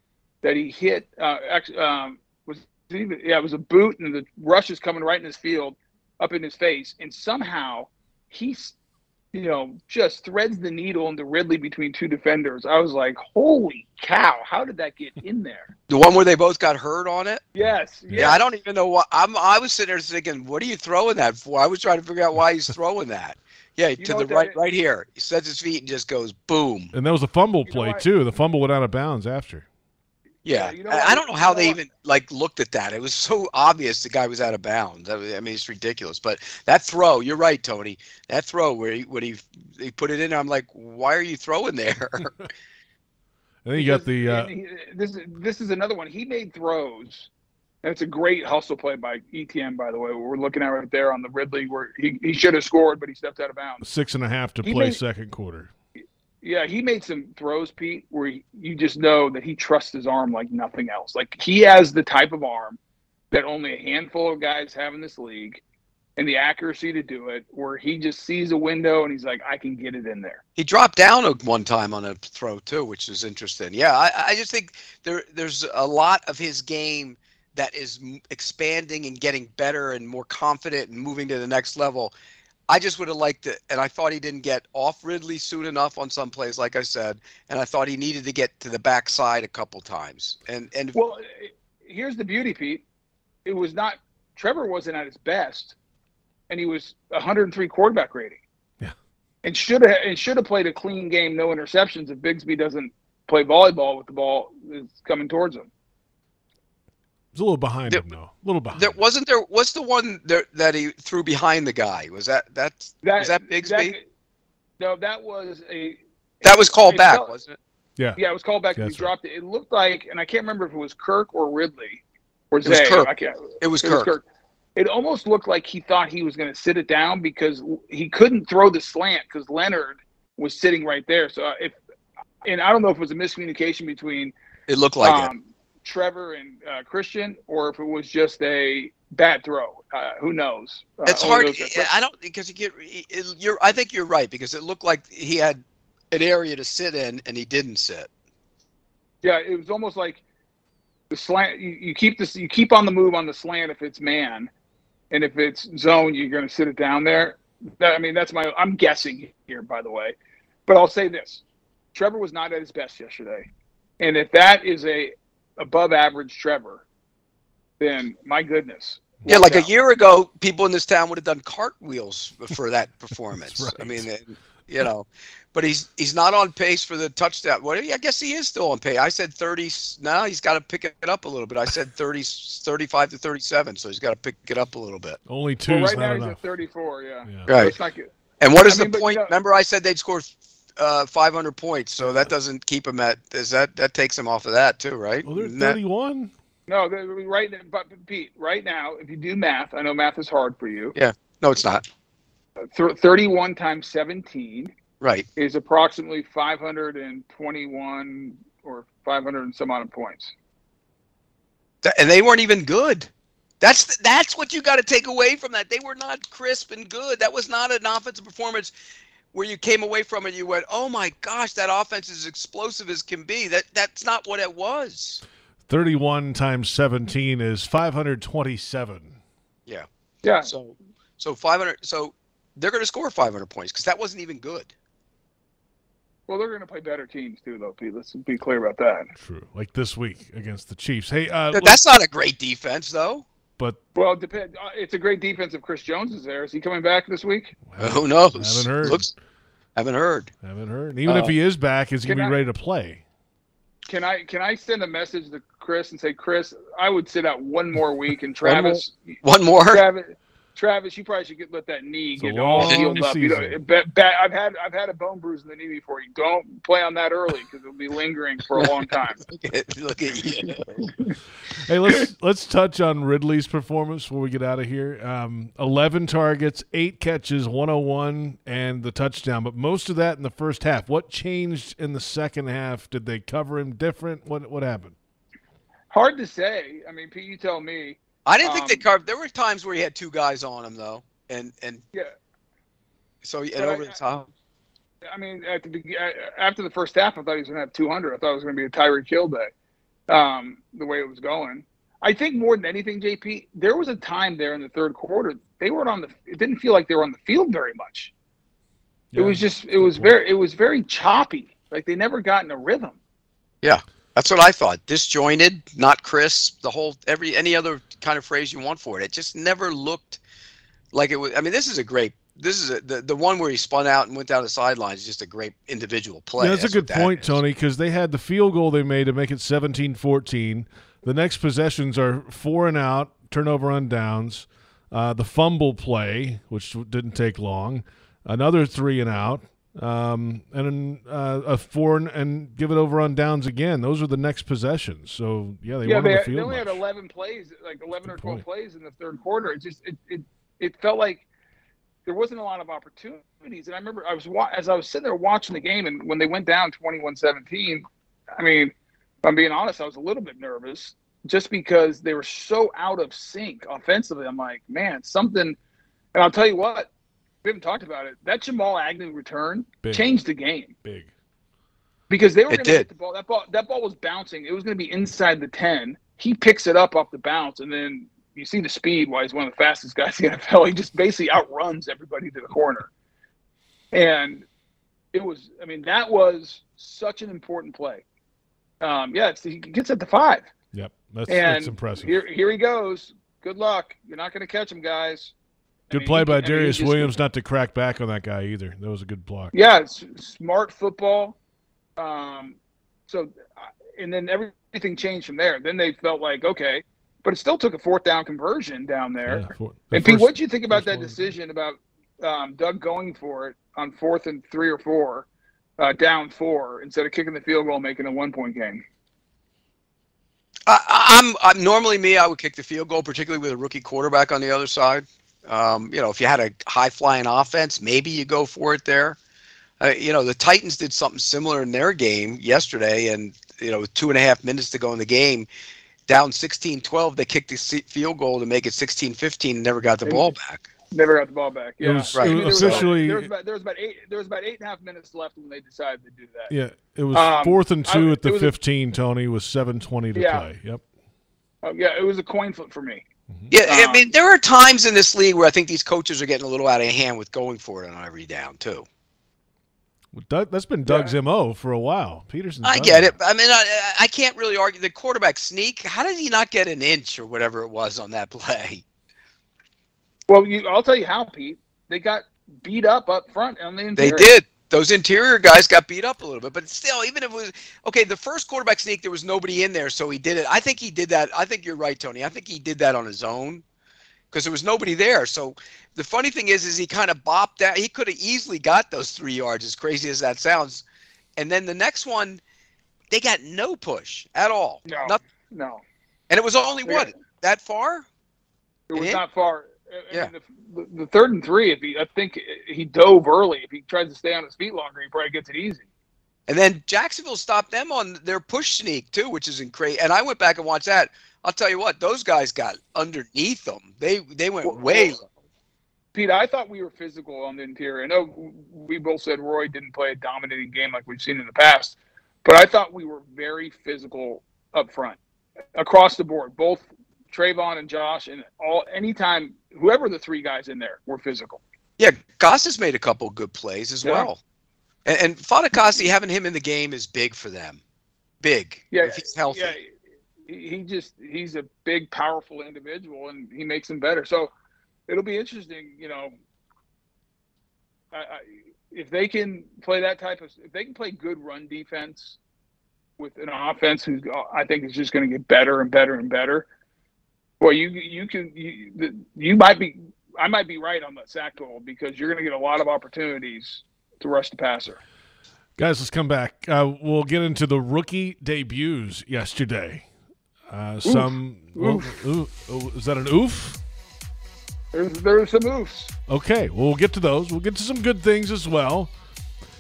that he hit? Uh, ex- um, was it even, yeah, it was a boot, and the rush is coming right in his field, up in his face, and somehow he's, you know, just threads the needle into Ridley between two defenders. I was like, holy cow! How did that get in there? The one where they both got hurt on it. Yes. Yeah, I don't even know what I'm. I was sitting there thinking, what are you throwing that for? I was trying to figure out why he's throwing that. Yeah, to the right, is? right here. He sets his feet and just goes boom. And that was a fumble You play too. The fumble went out of bounds after. Yeah, Yeah, you know I- I don't know You how know they what? even like looked at that. It was so obvious the guy was out of bounds. I mean, it's ridiculous. But that throw, you're right, Tony. That throw where he when he he put it in, I'm like, why are you throwing there? And then you got the uh, he- this is this is another one. He made throws. That's a great hustle play by Etienne, by the way. We're looking at right there on the Ridley where he, he should have scored, but he stepped out of bounds. six and a half to He play made- second quarter. Yeah, he made some throws, Pete, where he, you just know that he trusts his arm like nothing else. Like he has the type of arm that only a handful of guys have in this league, and the accuracy to do it, where he just sees a window and he's like, I can get it in there. he dropped down one time on a throw too, which is interesting. Yeah, I, I just think there there's a lot of his game that is expanding and getting better and more confident and moving to the next level. I just would have liked it, and I thought he didn't get off Ridley soon enough on some plays, like I said, and I thought he needed to get to the backside a couple times. And and Well, here's the beauty, Pete. It was not Trevor wasn't at his best, and he was 103 quarterback rating. Yeah. And should have and should have played a clean game, no interceptions. If Bigsby doesn't play volleyball with the ball is coming towards him. It's a little behind There- him though. A little behind. there him. wasn't there. What's the one there, that he threw behind the guy? Was that that That was that Bigsby? no, that was a That was called it back, felt- wasn't it? Yeah. Yeah, it was called back and he That's right. dropped it. It looked like, and I can't remember if it was Kirk or Ridley or It was Kirk. I can't. It was It was Kirk. Kirk. It almost looked like he thought he was going to sit it down because he couldn't throw the slant because Leonard was sitting right there. So uh, if, and I don't know if it was a miscommunication between It looked like it. Trevor and uh, Christian, or if it was just a bad throw. Uh, who knows? Uh, It's hard. I don't because you get. It, you're. I think you're right because it looked like he had an area to sit in and he didn't sit. Yeah, it was almost like the slant. You, you keep this. You keep on the move on the slant if it's man, and if it's zone, you're going to sit it down there. That, I mean, that's my. I'm guessing here, by the way, but I'll say this: Trevor was not at his best yesterday, and if that is a above average Trevor, then my goodness. Yeah, watch like a year ago, people in this town would have done cartwheels for that performance. right. I mean, you know, but he's he's not on pace for the touchdown. Well, I guess he is still on pace. I said 30. Now he's got to pick it up a little bit. I said 30, 35 to 37. So he's got to pick it up a little bit. Only two Well, right not now he's at 34. Yeah, Yeah. Right. it's not good. And what is I mean, the but, point? you know- Remember, I said they'd score uh, 500 points, so that doesn't keep him at. Is that that takes him off of that too, right? Oh, they're Isn't that- 31. No, right. But Pete, right now, if you do math, I know math is hard for you. Yeah. No, it's not. Th- 31 times 17 Right. is approximately 521 or 500 and some odd points. And they weren't even good. That's that's what you got to take away from that. They were not crisp and good. That was not an offensive performance where you came away from it. You went, "Oh my gosh, that offense is explosive as can be." That that's not what it was. 31 times 17 is 527. Yeah. Yeah. So so 500. So they're going to score 500 points because that wasn't even good. Well, they're going to play better teams too, though, Pete. Let's be clear about that. True. Like this week against the Chiefs. Hey, uh, Th- That's not a great defense, though. But Well, it depend. uh, It's a great defense if Chris Jones is there. Is he coming back this week? Who knows? Haven't heard. Looks, haven't heard. haven't heard. Even Uh, if he is back, is he gonna be I- ready to play? Can I can I send a message to Chris and say, Chris, I would sit out one more week, and One more? Travis, One more. Travis, Travis, you probably should get let that knee It's get all long healed up. You know, season. bet, bet, I've had I've had a bone bruise in the knee before. You don't play on that early because it'll be lingering for a long time. Look at, look at you. Hey, let's let's touch on Ridley's performance before we get out of here. Um, Eleven targets, eight catches, 101, and the touchdown. But most of that in the first half. What changed in the second half? Did they cover him different? What what happened? Hard to say. I mean, Pete, you tell me. I didn't think they Um, carved. There were times where he had two guys on him though, and and Yeah. so and But over I- the top. I mean, at the be- uh, after the first half, I thought he was going to have 200. I thought it was going to be a Tyreek Hill day, um, the way it was going. I think more than anything, JP, there was a time there in the third quarter they weren't on the. It didn't feel like they were on the field very much. it was just. It was very. It was very choppy. Like they never got in a rhythm. That's what I thought. Disjointed, not crisp. The whole every any other kind of phrase you want for it. It just never looked like it was. I mean, this is a great. This is a, the the one where he spun out and went down the sidelines. Is just a great individual play. Yeah, that's, a good point. Tony, because they had the field goal they made to make it 17-14. The next possessions are four and out, turnover on downs, uh, the fumble play, which didn't take long, another three and out, um, and then uh, a four and, give it over on downs again. Those are the next possessions. So yeah, they yeah, they, the they only had 11 plays, like 11 or 12 point. plays in the third quarter. It just it, it it felt like there wasn't a lot of opportunities. And I remember I was as I was sitting there watching the game, and when they went down 21-17, I mean, if I'm being honest, I was a little bit nervous just because they were so out of sync offensively. I'm like, man, something. And I'll tell you what, we haven't talked about it. That Jamal Agnew return Big. changed the game Big. because they were going to did. get the ball. That ball, that ball was bouncing. It was going to be inside the ten. He picks it up off the bounce, and then you see the speed. Why he's one of the fastest guys in the NFL. He just basically outruns everybody to the corner. And it was. I mean, that was such an important play. Um, yeah, it's, he gets at the five, Yep, that's, and that's impressive. Here, here he goes. Good luck. You're not going to catch him, guys. I good mean, play he- by I mean, Darius just- Williams not to crack back on that guy either. That was a good block. Yeah, it's smart football. Um, so, uh, and then everything changed from there. Then they felt like okay, but it still took a fourth down conversion down there. Yeah, for- the and Pete, what do you think about first that one. decision about um, Doug going for it on fourth and three or four, uh, down four instead of kicking the field goal, making a one point game? I, I'm, I'm normally me. I would kick the field goal, particularly with a rookie quarterback on the other side. Um, you know, if you had a high flying offense, maybe you go for it there. Uh, you know, the Titans did something similar in their game yesterday, and you know, with two and a half minutes to go in the game, down 16-12, they kicked the field goal to make it 16-15 and never got the ball back. Never got the ball back. It Yeah, was- Right. I it mean, was there was officially- about, there was about there was about eight there was about eight and a half minutes left when they decided to do that. Yeah, it was Um, fourth and I- two at the it was a- 15, Tony, with 7.20 to Yeah. play. Yep. Oh, yeah, it was a coin flip for me. Yeah, I Um, mean, there are times in this league where I think these coaches are getting a little out of hand with going for it on every down too. Well, Doug, that's been Doug's MO for a while. Pederson. I get it. I mean, I, I can't really argue the quarterback sneak. How did he not get an inch or whatever it was on that play? Well, you, I'll tell you how, Pete. They got beat up up front on the interior. They did. Those interior guys got beat up a little bit, but still, even if it was okay, the first quarterback sneak, there was nobody in there, so he did it. I think he did that. I think you're right, Tony. I think he did that on his own because there was nobody there. So the funny thing is, is he kind of bopped out. He could have easily got those three yards, as crazy as that sounds. And then the next one, they got no push at all. No, Nothing. no, And it was only They what that far. it was Yeah. not far. I Yeah. mean, the, the, the third and three. If he, I think he dove early. If he tries to stay on his feet longer, he probably gets it easy. And then Jacksonville stopped them on their push sneak too, which is incredible. And I went back and watched that. I'll tell you what, those guys got underneath them. They they went Well, way low. Pete, I thought we were physical on the interior. I know we both said Roy didn't play a dominating game like we've seen in the past, but I thought we were very physical up front, across the board. Both Travon and Josh, and all anytime whoever the three guys in there were physical. Yeah, Goss has made a couple good plays as Yeah. well. And, and Fatukasi, having him in the game is big for them. Big. Yeah, If he's healthy. Yeah, he he just he's a big, powerful individual, and he makes them better. So it'll be interesting, you know. I, I, if they can play that type of, if they can play good run defense with an offense who I think is just going to get better and better and better. Well, you you can you, you might be I might be right on the sack total because you're going to get a lot of opportunities to rush the passer. Guys, let's come back. Uh, we'll get into the rookie debuts yesterday. Uh, some. well, ooh, oh, is that an oof? There's there's some moves. Okay, well, we'll get to those. We'll get to some good things as well.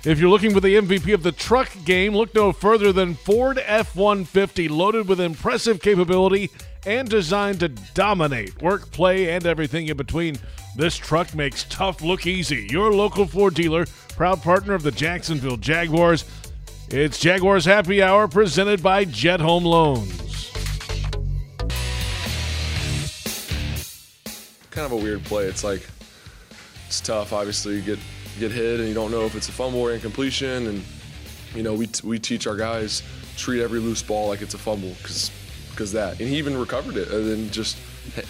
If you're looking for the MVP of the truck game, look no further than Ford F 150, loaded with impressive capability and designed to dominate work, play, and everything in between. This truck makes tough look easy. Your local Ford dealer, proud partner of the Jacksonville Jaguars. It's Jaguars Happy Hour presented by Jet Home Loans. kind of a weird play. It's like it's tough. Obviously, you get get hit and you don't know if it's a fumble or incompletion. And you know, we we teach our guys treat every loose ball like it's a fumble because that. And he even recovered it and then just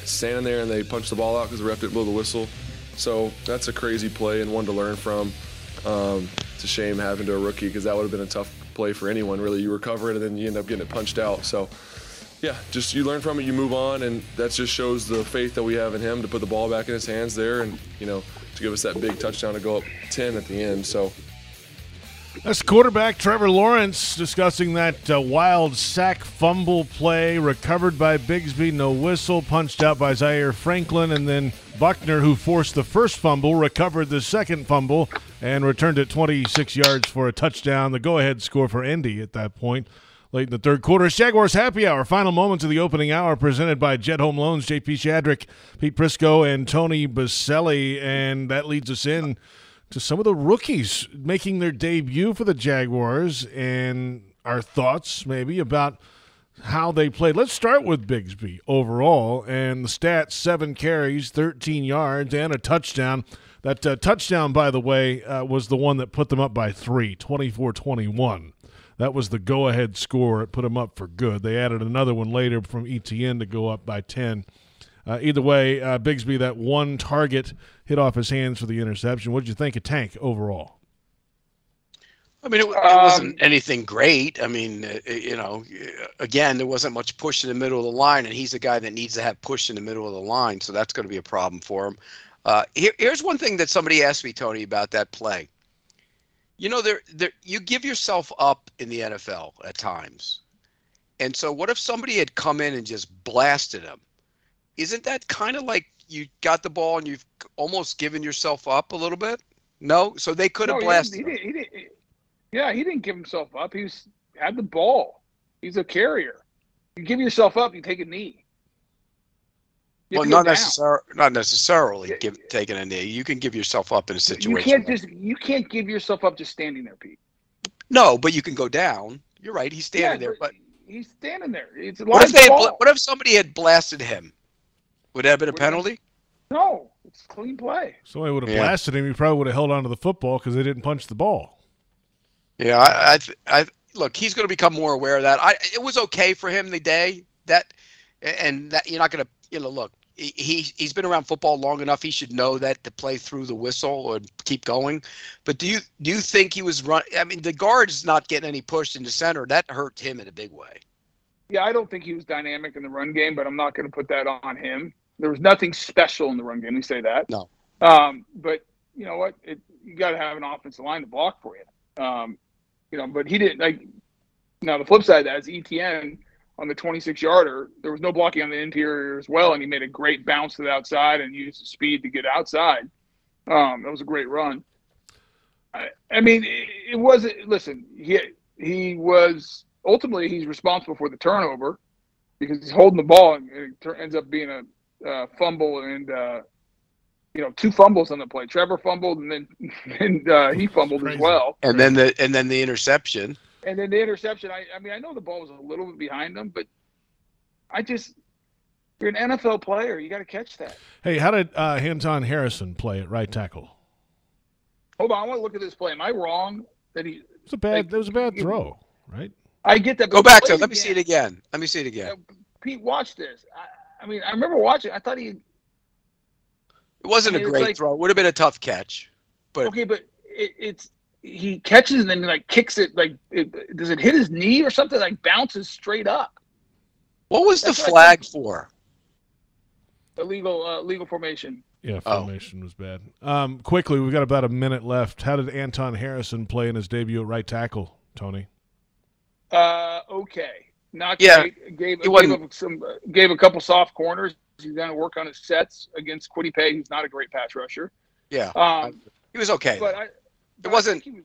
standing there and they punched the ball out because the ref didn't blow the whistle. So that's a crazy play and one to learn from. Um, it's a shame having to a rookie because that would have been a tough play for anyone. Really, you recover it and then you end up getting it punched out. So yeah, just you learn from it, you move on, and that just shows the faith that we have in him to put the ball back in his hands there, and you know to give us that big touchdown to go up ten at the end. So That's quarterback Trevor Lawrence discussing that uh, wild sack fumble play recovered by Bigsby, no whistle, punched out by Zaire Franklin, and then Buckner, who forced the first fumble, recovered the second fumble and returned it 26 yards for a touchdown. The go-ahead score for Indy at that point. Late in the third quarter, Jaguars Happy Hour. Final moments of the opening hour presented by Jet Home Loans, JP Shadrick, Pete Prisco, and Tony Boselli. And that leads us in to some of the rookies making their debut for the Jaguars and our thoughts maybe about how they played. Let's start with Bigsby overall and the stats seven carries, 13 yards, and a touchdown. That uh, touchdown, by the way, uh, was the one that put them up by three, 24 21. That was the go ahead score. It put them up for good. They added another one later from Etienne to go up by 10. Uh, either way, uh, Bigsby, that one target hit off his hands for the interception. What did you think of Tank overall? I mean, it, it Um, wasn't anything great. I mean, uh, you know, again, there wasn't much push in the middle of the line, and he's a guy that needs to have push in the middle of the line, so that's going to be a problem for him. Uh, here, here's one thing that somebody asked me, Tony, about that play. You know, there, there, you give yourself up in the NFL at times, and so what if somebody had come in and just blasted him? Isn't that kind of like you got the ball and you've almost given yourself up a little bit? No, so they could have No, he blasted. didn't- him. he didn't- he didn't- yeah, he didn't give himself up. He's had the ball. He's a carrier. You give yourself up, you take a knee. You Well, have to go not necessarily. Not necessarily Yeah, give, taking a knee. You can give yourself up in a situation. You can't just you can't give yourself up just standing there, Pete. no, but you can go down. You're right. He's standing Yeah, there. But he's standing there. It's a what if they? Had, what if somebody had blasted him? Would that have been a Would have been- penalty? No, it's clean play. Somebody would have Yeah. blasted him. He probably would have held on to the football because they didn't punch the ball. Yeah, I, I, I look. He's going to become more aware of that. I. It was okay for him the day that, and that you're not going to. You know, look. he- He he's been around football long enough. He should know that to play through the whistle or keep going. But do you do you think he was run? I mean, the guard's not getting any push into center. That hurt him in a big way. Yeah, I don't think he was dynamic in the run game, but I'm not going to put that on him. There was nothing special in the run game. Let me say that. No. Um, but you know what? It, you got to have an offensive line to block for you. Um, you know, but he didn't like. Now the flip side of that is Etienne on the 26 yarder. There was no blocking on the interior as well, and he made a great bounce to the outside and used the speed to get outside. Um, that was a great run. I, I mean, it, it wasn't. Listen, he he was ultimately he's responsible for the turnover. because he's holding the ball and it ends up being a uh, fumble and uh, you know two fumbles on the play. Trevor fumbled and then and uh, he fumbled as well. And then the and then the interception. And then the interception. I, I mean, I know the ball was a little bit behind him, but I just you're an NFL player. You got to catch that. Hey, how did uh, Anton Harrison play at right tackle? Hold on, I want to look at this play. Am I wrong that he? It was a bad. Like, that was a bad throw, right? I get that. Go back to it. Let me see it again. Let me see it again. Pete, watch this. I, I mean, I remember watching. I thought he It wasn't I a mean, it's great like- throw. It would have been a tough catch. But- okay, but it, it's he catches and then like kicks it like it, does it hit his knee or something? Like bounces straight up. What was the That's what flag think. for? Illegal uh, legal formation. Yeah, Oh. formation was bad. Um, quickly, we've got about a minute left. How did Anton Harrison play in his debut at right tackle, Tony? Uh, okay, not Yeah, great. Gave, he gave wasn't- him some uh, gave a couple soft corners. He's going to work on his sets against Kwity Paye, who's not a great pass rusher. Yeah, Um, he was okay. but I, but I wasn't- think was,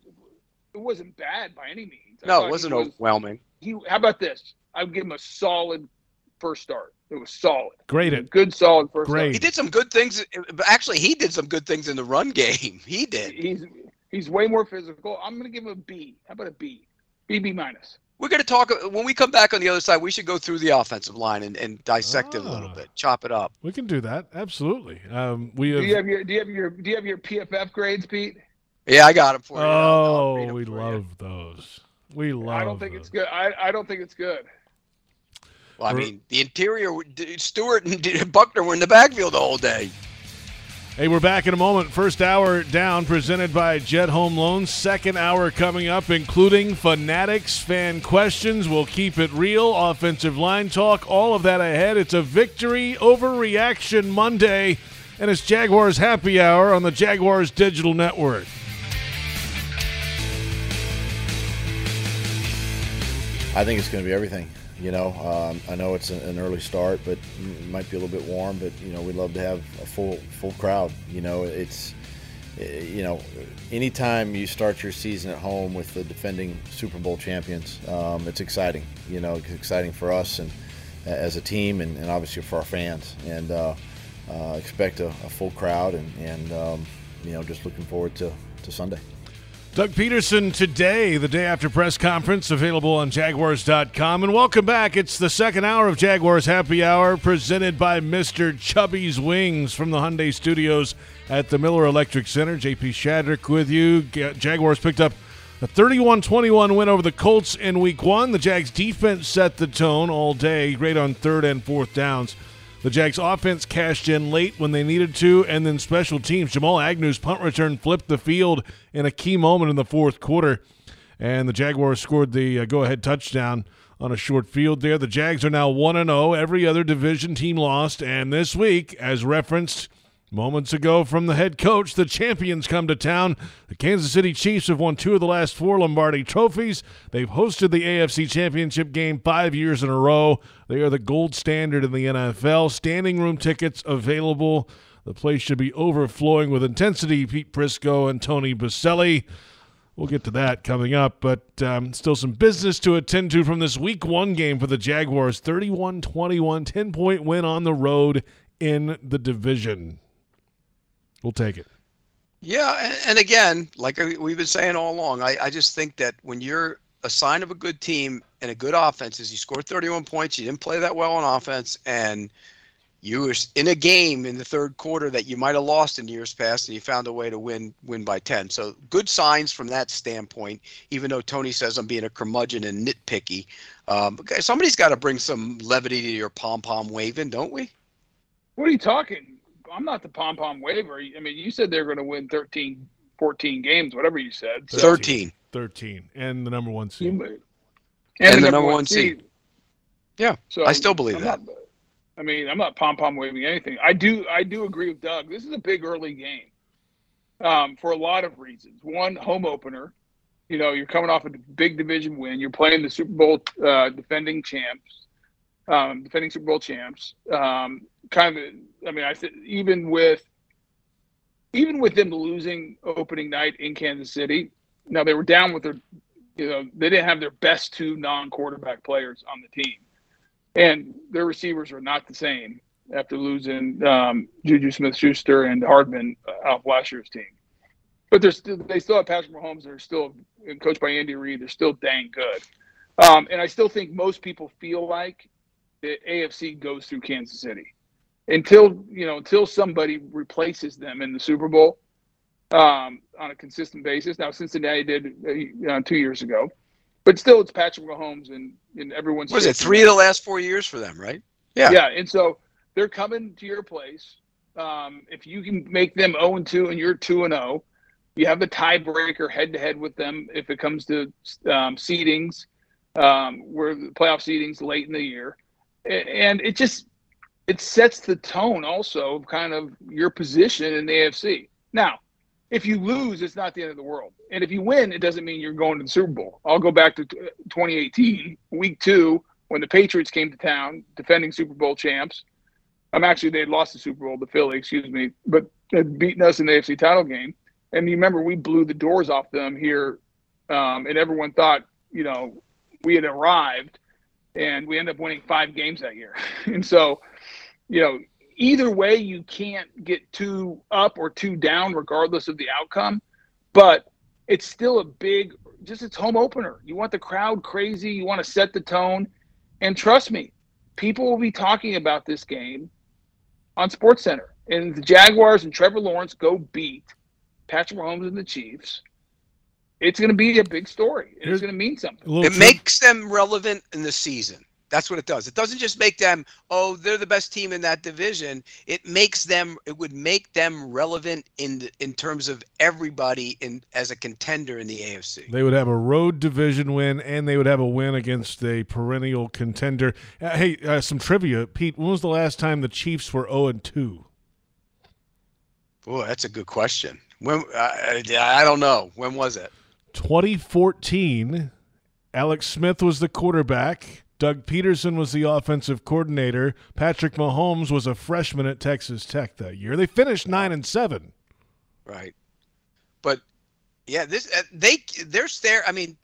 it wasn't bad by any means. I no, it wasn't was- overwhelming. he how about this? I would give him a solid first start. It was solid. Great A good solid first Great. He did some good things. Actually, he did some good things in the run game. He did. He's he's way more physical. I'm gonna give him a B. How about a B? B B minus. We're going to talk when we come back on the other side. We should go through the offensive line and, and dissect it a little Ah. bit, chop it up. We can do that. Absolutely. Um, we Do you have your do you have your do you have your PFF grades, Pete? Yeah, I got him for you. I'll- I'll read oh, 'em we for you. love those. We love. I don't think those. it's good. I, I don't think it's good. Well, I mean, the interior, Stewart and Buckner were in the backfield the whole day. Hey, we're back in a moment. First hour down, presented by Jet Home Loans. Second hour coming up, including Fanatics fan questions. We'll keep it real. Offensive line talk. All of that ahead. It's a victory overreaction Monday, and it's Jaguars Happy Hour on the Jaguars Digital Network. I think it's going to be everything. You know, um, I know it's an, early start, but it might be a little bit warm. But you know, we'd love to have a full full crowd. You know, it's eh, you know, anytime you start your season at home with the defending Super Bowl champions, um, it's exciting. You know, it's exciting for us and as a team, and, and obviously for our fans. And uh, uh, expect a, a full crowd, and and um, you know, just looking forward to to Sunday. Doug Pederson today, the day after press conference, available on Jaguars.com. And welcome back. It's the second hour of Jaguars Happy Hour, presented by Mr. Chubby's Wings from the Hyundai Studios at the Miller Electric Center. JP Shadrick with you. Jaguars picked up a 31 21 win over the Colts in week one. The Jags defense set the tone all day, great on third and fourth downs. The Jags offense cashed in late when they needed to, and then special teams. Jamal Agnew's punt return flipped the field in a key moment in the fourth quarter, and the Jaguars scored the uh, go ahead touchdown on a short field there. The Jags are now 1 0. Every other division team lost, and this week, as referenced moments ago from the head coach, the champions come to town. The Kansas City Chiefs have won two of the last four Lombardi trophies. They've hosted the AFC Championship game five years in a row. They are the gold standard in the NFL. Standing room tickets available. The place should be overflowing with intensity. Pete Prisco and Tony Boselli. We'll get to that coming up, but um, still some business to attend to from this week one game for the Jaguars 31 21, 10 point win on the road in the division. We'll take it. Yeah, and, and again, like we've been saying all along, I, I just think that when you're a sign of a good team and a good offense is you scored 31 points, you didn't play that well on offense, and you were in a game in the third quarter that you might have lost in years past, and you found a way to win win by 10. So good signs from that standpoint. Even though Tony says I'm being a curmudgeon and nitpicky, um, okay, somebody's got to bring some levity to your pom pom waving, don't we? What are you talking? I'm not the pom pom waiver. I mean, you said they're going to win 13, 14 games, whatever you said. So, 13. 13 and the number one seed. You- And the number one seed. Yeah, So I still believe I'm that. not- I mean, I'm not pom pom waving anything. I do. I do agree with Doug. This is a big early game, um, for a lot of reasons. One, home opener. You know, you're coming off a big division win. You're playing the Super Bowl uh, defending champs, um, defending Super Bowl champs. Um, kind of. I mean, I th- even with even with them losing opening night in Kansas City. Now they were down with their, you know, they didn't have their best two non-quarterback players on the team. and their receivers are not the same after losing um, Juju Smith-Schuster and Hardman uh, off last year's team. But they're still, they still have Patrick Mahomes. They're still coached by Andy Reid. They're still dang good. Um, and I still think most people feel like the AFC goes through Kansas City until you know until somebody replaces them in the Super Bowl um, on a consistent basis. Now Cincinnati did uh, two years ago, but still it's Patrick Mahomes and and everyone's. Was it three of the last four years for them? Right. Yeah. Yeah, and so they're coming to your place. Um, if you can make them 0 and 2 and you're 2 and 0, you have the tiebreaker head to head with them if it comes to um, seedings, um, where the playoff seedings late in the year, and it just it sets the tone also of kind of your position in the AFC. Now, if you lose, it's not the end of the world, and if you win, it doesn't mean you're going to the Super Bowl. I'll go back to 2018, week two, when the Patriots came to town, defending Super Bowl champs. I'm actually they had lost the Super Bowl to Philly, excuse me, but had beaten us in the AFC title game and you remember we blew the doors off them here, um, and everyone thought you know we had arrived, and we ended up winning five games that year. and so, you know, either way, you can't get too up or too down, regardless of the outcome. But it's still a big, just its home opener. You want the crowd crazy. You want to set the tone, and trust me, people will be talking about this game on Sports Center. And the Jaguars and Trevor Lawrence go beat Patrick Mahomes and the Chiefs, it's going to be a big story. it's going to mean something. It makes them relevant in the season. That's what it does. It doesn't just make them, oh, they're the best team in that division. It makes them. It would make them relevant in in terms of everybody in as a contender in the AFC. They would have a road division win, and they would have a win against a perennial contender. Uh, hey, uh, some trivia, Pete. When was the last time the Chiefs were zero oh and two? Oh, that's a good question. When uh, I don't know. When was it? 2014. Alex Smith was the quarterback. Doug Pederson was the offensive coordinator. Patrick Mahomes was a freshman at Texas Tech that year. They finished nine and seven. Right, but yeah, this uh, they they're stare. I mean,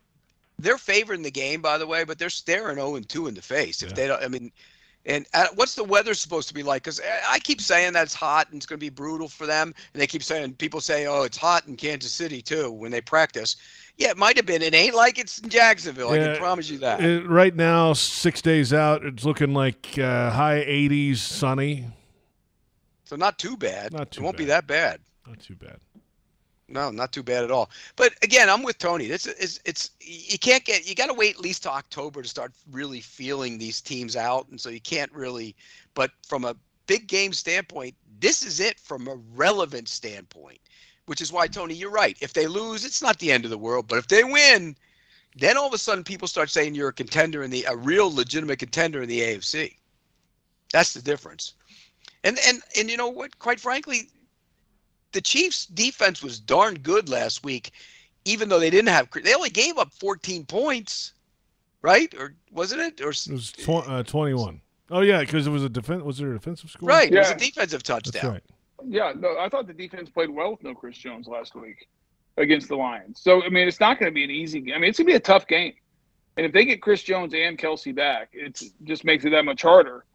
they're favoring the game, by the way, but they're staring zero oh and two in the face. If yeah. they don't, I mean, and uh, what's the weather supposed to be like? Because I keep saying that it's hot and it's going to be brutal for them. And they keep saying, people say, oh, it's hot in Kansas City too when they practice. Yeah, it might have been. It ain't like it's in Jacksonville. Yeah, I can promise you that. It, right now, six days out, it's looking like uh, high 80s, sunny. So not too bad. Not too It won't bad. be that bad. Not too bad. No, not too bad at all. But again, I'm with Tony. This is it's you can't get you got to wait at least to October to start really feeling these teams out, and so you can't really. But from a big game standpoint, this is it from a relevant standpoint, which is why Tony, you're right. If they lose, it's not the end of the world. But if they win, then all of a sudden people start saying you're a contender in the a real legitimate contender in the AFC. That's the difference. And and and you know what? Quite frankly, the Chiefs' defense was darn good last week, even though they didn't have. They only gave up 14 points, right? Or wasn't it? Or it was tw- uh, 21. Oh yeah, because it was a defense. Was there a defensive score? Right, yeah. it was a defensive touchdown. That's right. Yeah, no, I thought the defense played well with no Chris Jones last week against the Lions. So I mean, it's not going to be an easy. game. I mean, it's going to be a tough game. And if they get Chris Jones and Kelce back, it just makes it that much harder.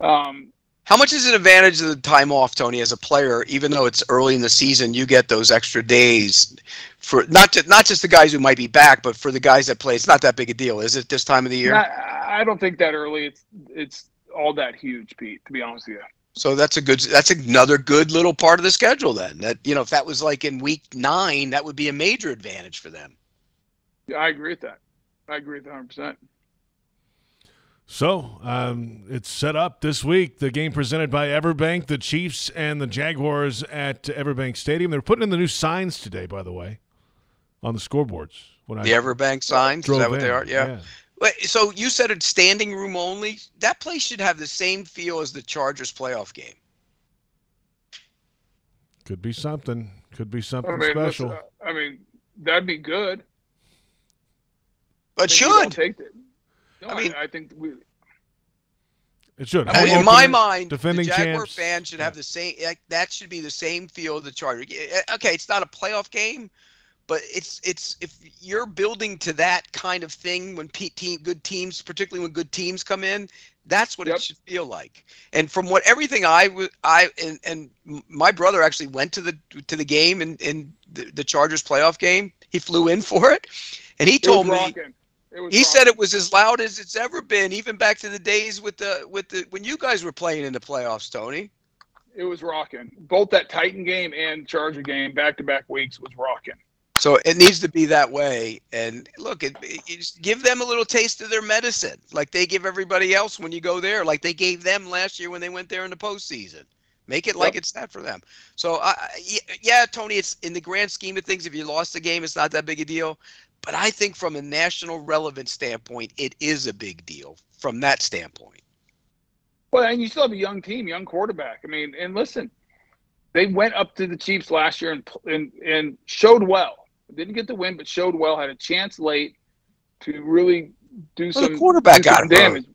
Um, how much is an advantage of the time off, Tony, as a player? Even though it's early in the season, you get those extra days for not just not just the guys who might be back, but for the guys that play. It's not that big a deal, is it? This time of the year? I don't think that early. It's it's all that huge, Pete. To be honest with you. So that's a good. That's another good little part of the schedule. Then that you know, if that was like in week nine, that would be a major advantage for them. Yeah, I agree with that. I agree with 100. percent so um, it's set up this week. The game presented by Everbank, the Chiefs and the Jaguars at Everbank Stadium. They're putting in the new signs today, by the way, on the scoreboards. When the I Everbank signs, is that what in. they are? Yeah. yeah. Wait, so you said it's standing room only. That place should have the same feel as the Chargers playoff game. Could be something. Could be something I mean, special. I mean, that'd be good. But should take it. No, I mean, I, I think we. It should. I mean, in my mind, defending the Jaguar champs. fan should have the same. That should be the same feel of the Charger. Eh, okay, it's not a playoff game, but it's it's if you're building to that kind of thing when team good teams, particularly when good teams come in, That's what Yep. it should feel like. And from what everything I was, I and, and my brother actually went to the to the game in in the, the Chargers playoff game. He flew in for it, and he told me rocking. He said it was as loud as it's ever been, even back to the days with the with the when you guys were playing in the playoffs, Tony. it was rocking. Both that Titan game and Charger game, back to back weeks, was rocking. So it needs to be that way. And look, it, it, give them a little taste of their medicine, like they give everybody else when you go there, like they gave them last year when they went there in the postseason. Make it like Yep. it's that for them. So y- yeah, Tony, it's in the grand scheme of things. If you lost the game, it's not that big a deal. But I think from a national relevance standpoint, it is a big deal from that standpoint. Well, and you still have a young team, young quarterback. I mean, and listen, they went up to the Chiefs last year and and, and showed well. Didn't get the win, but showed well. Had a chance late to really do Well, some quarterback do some damage.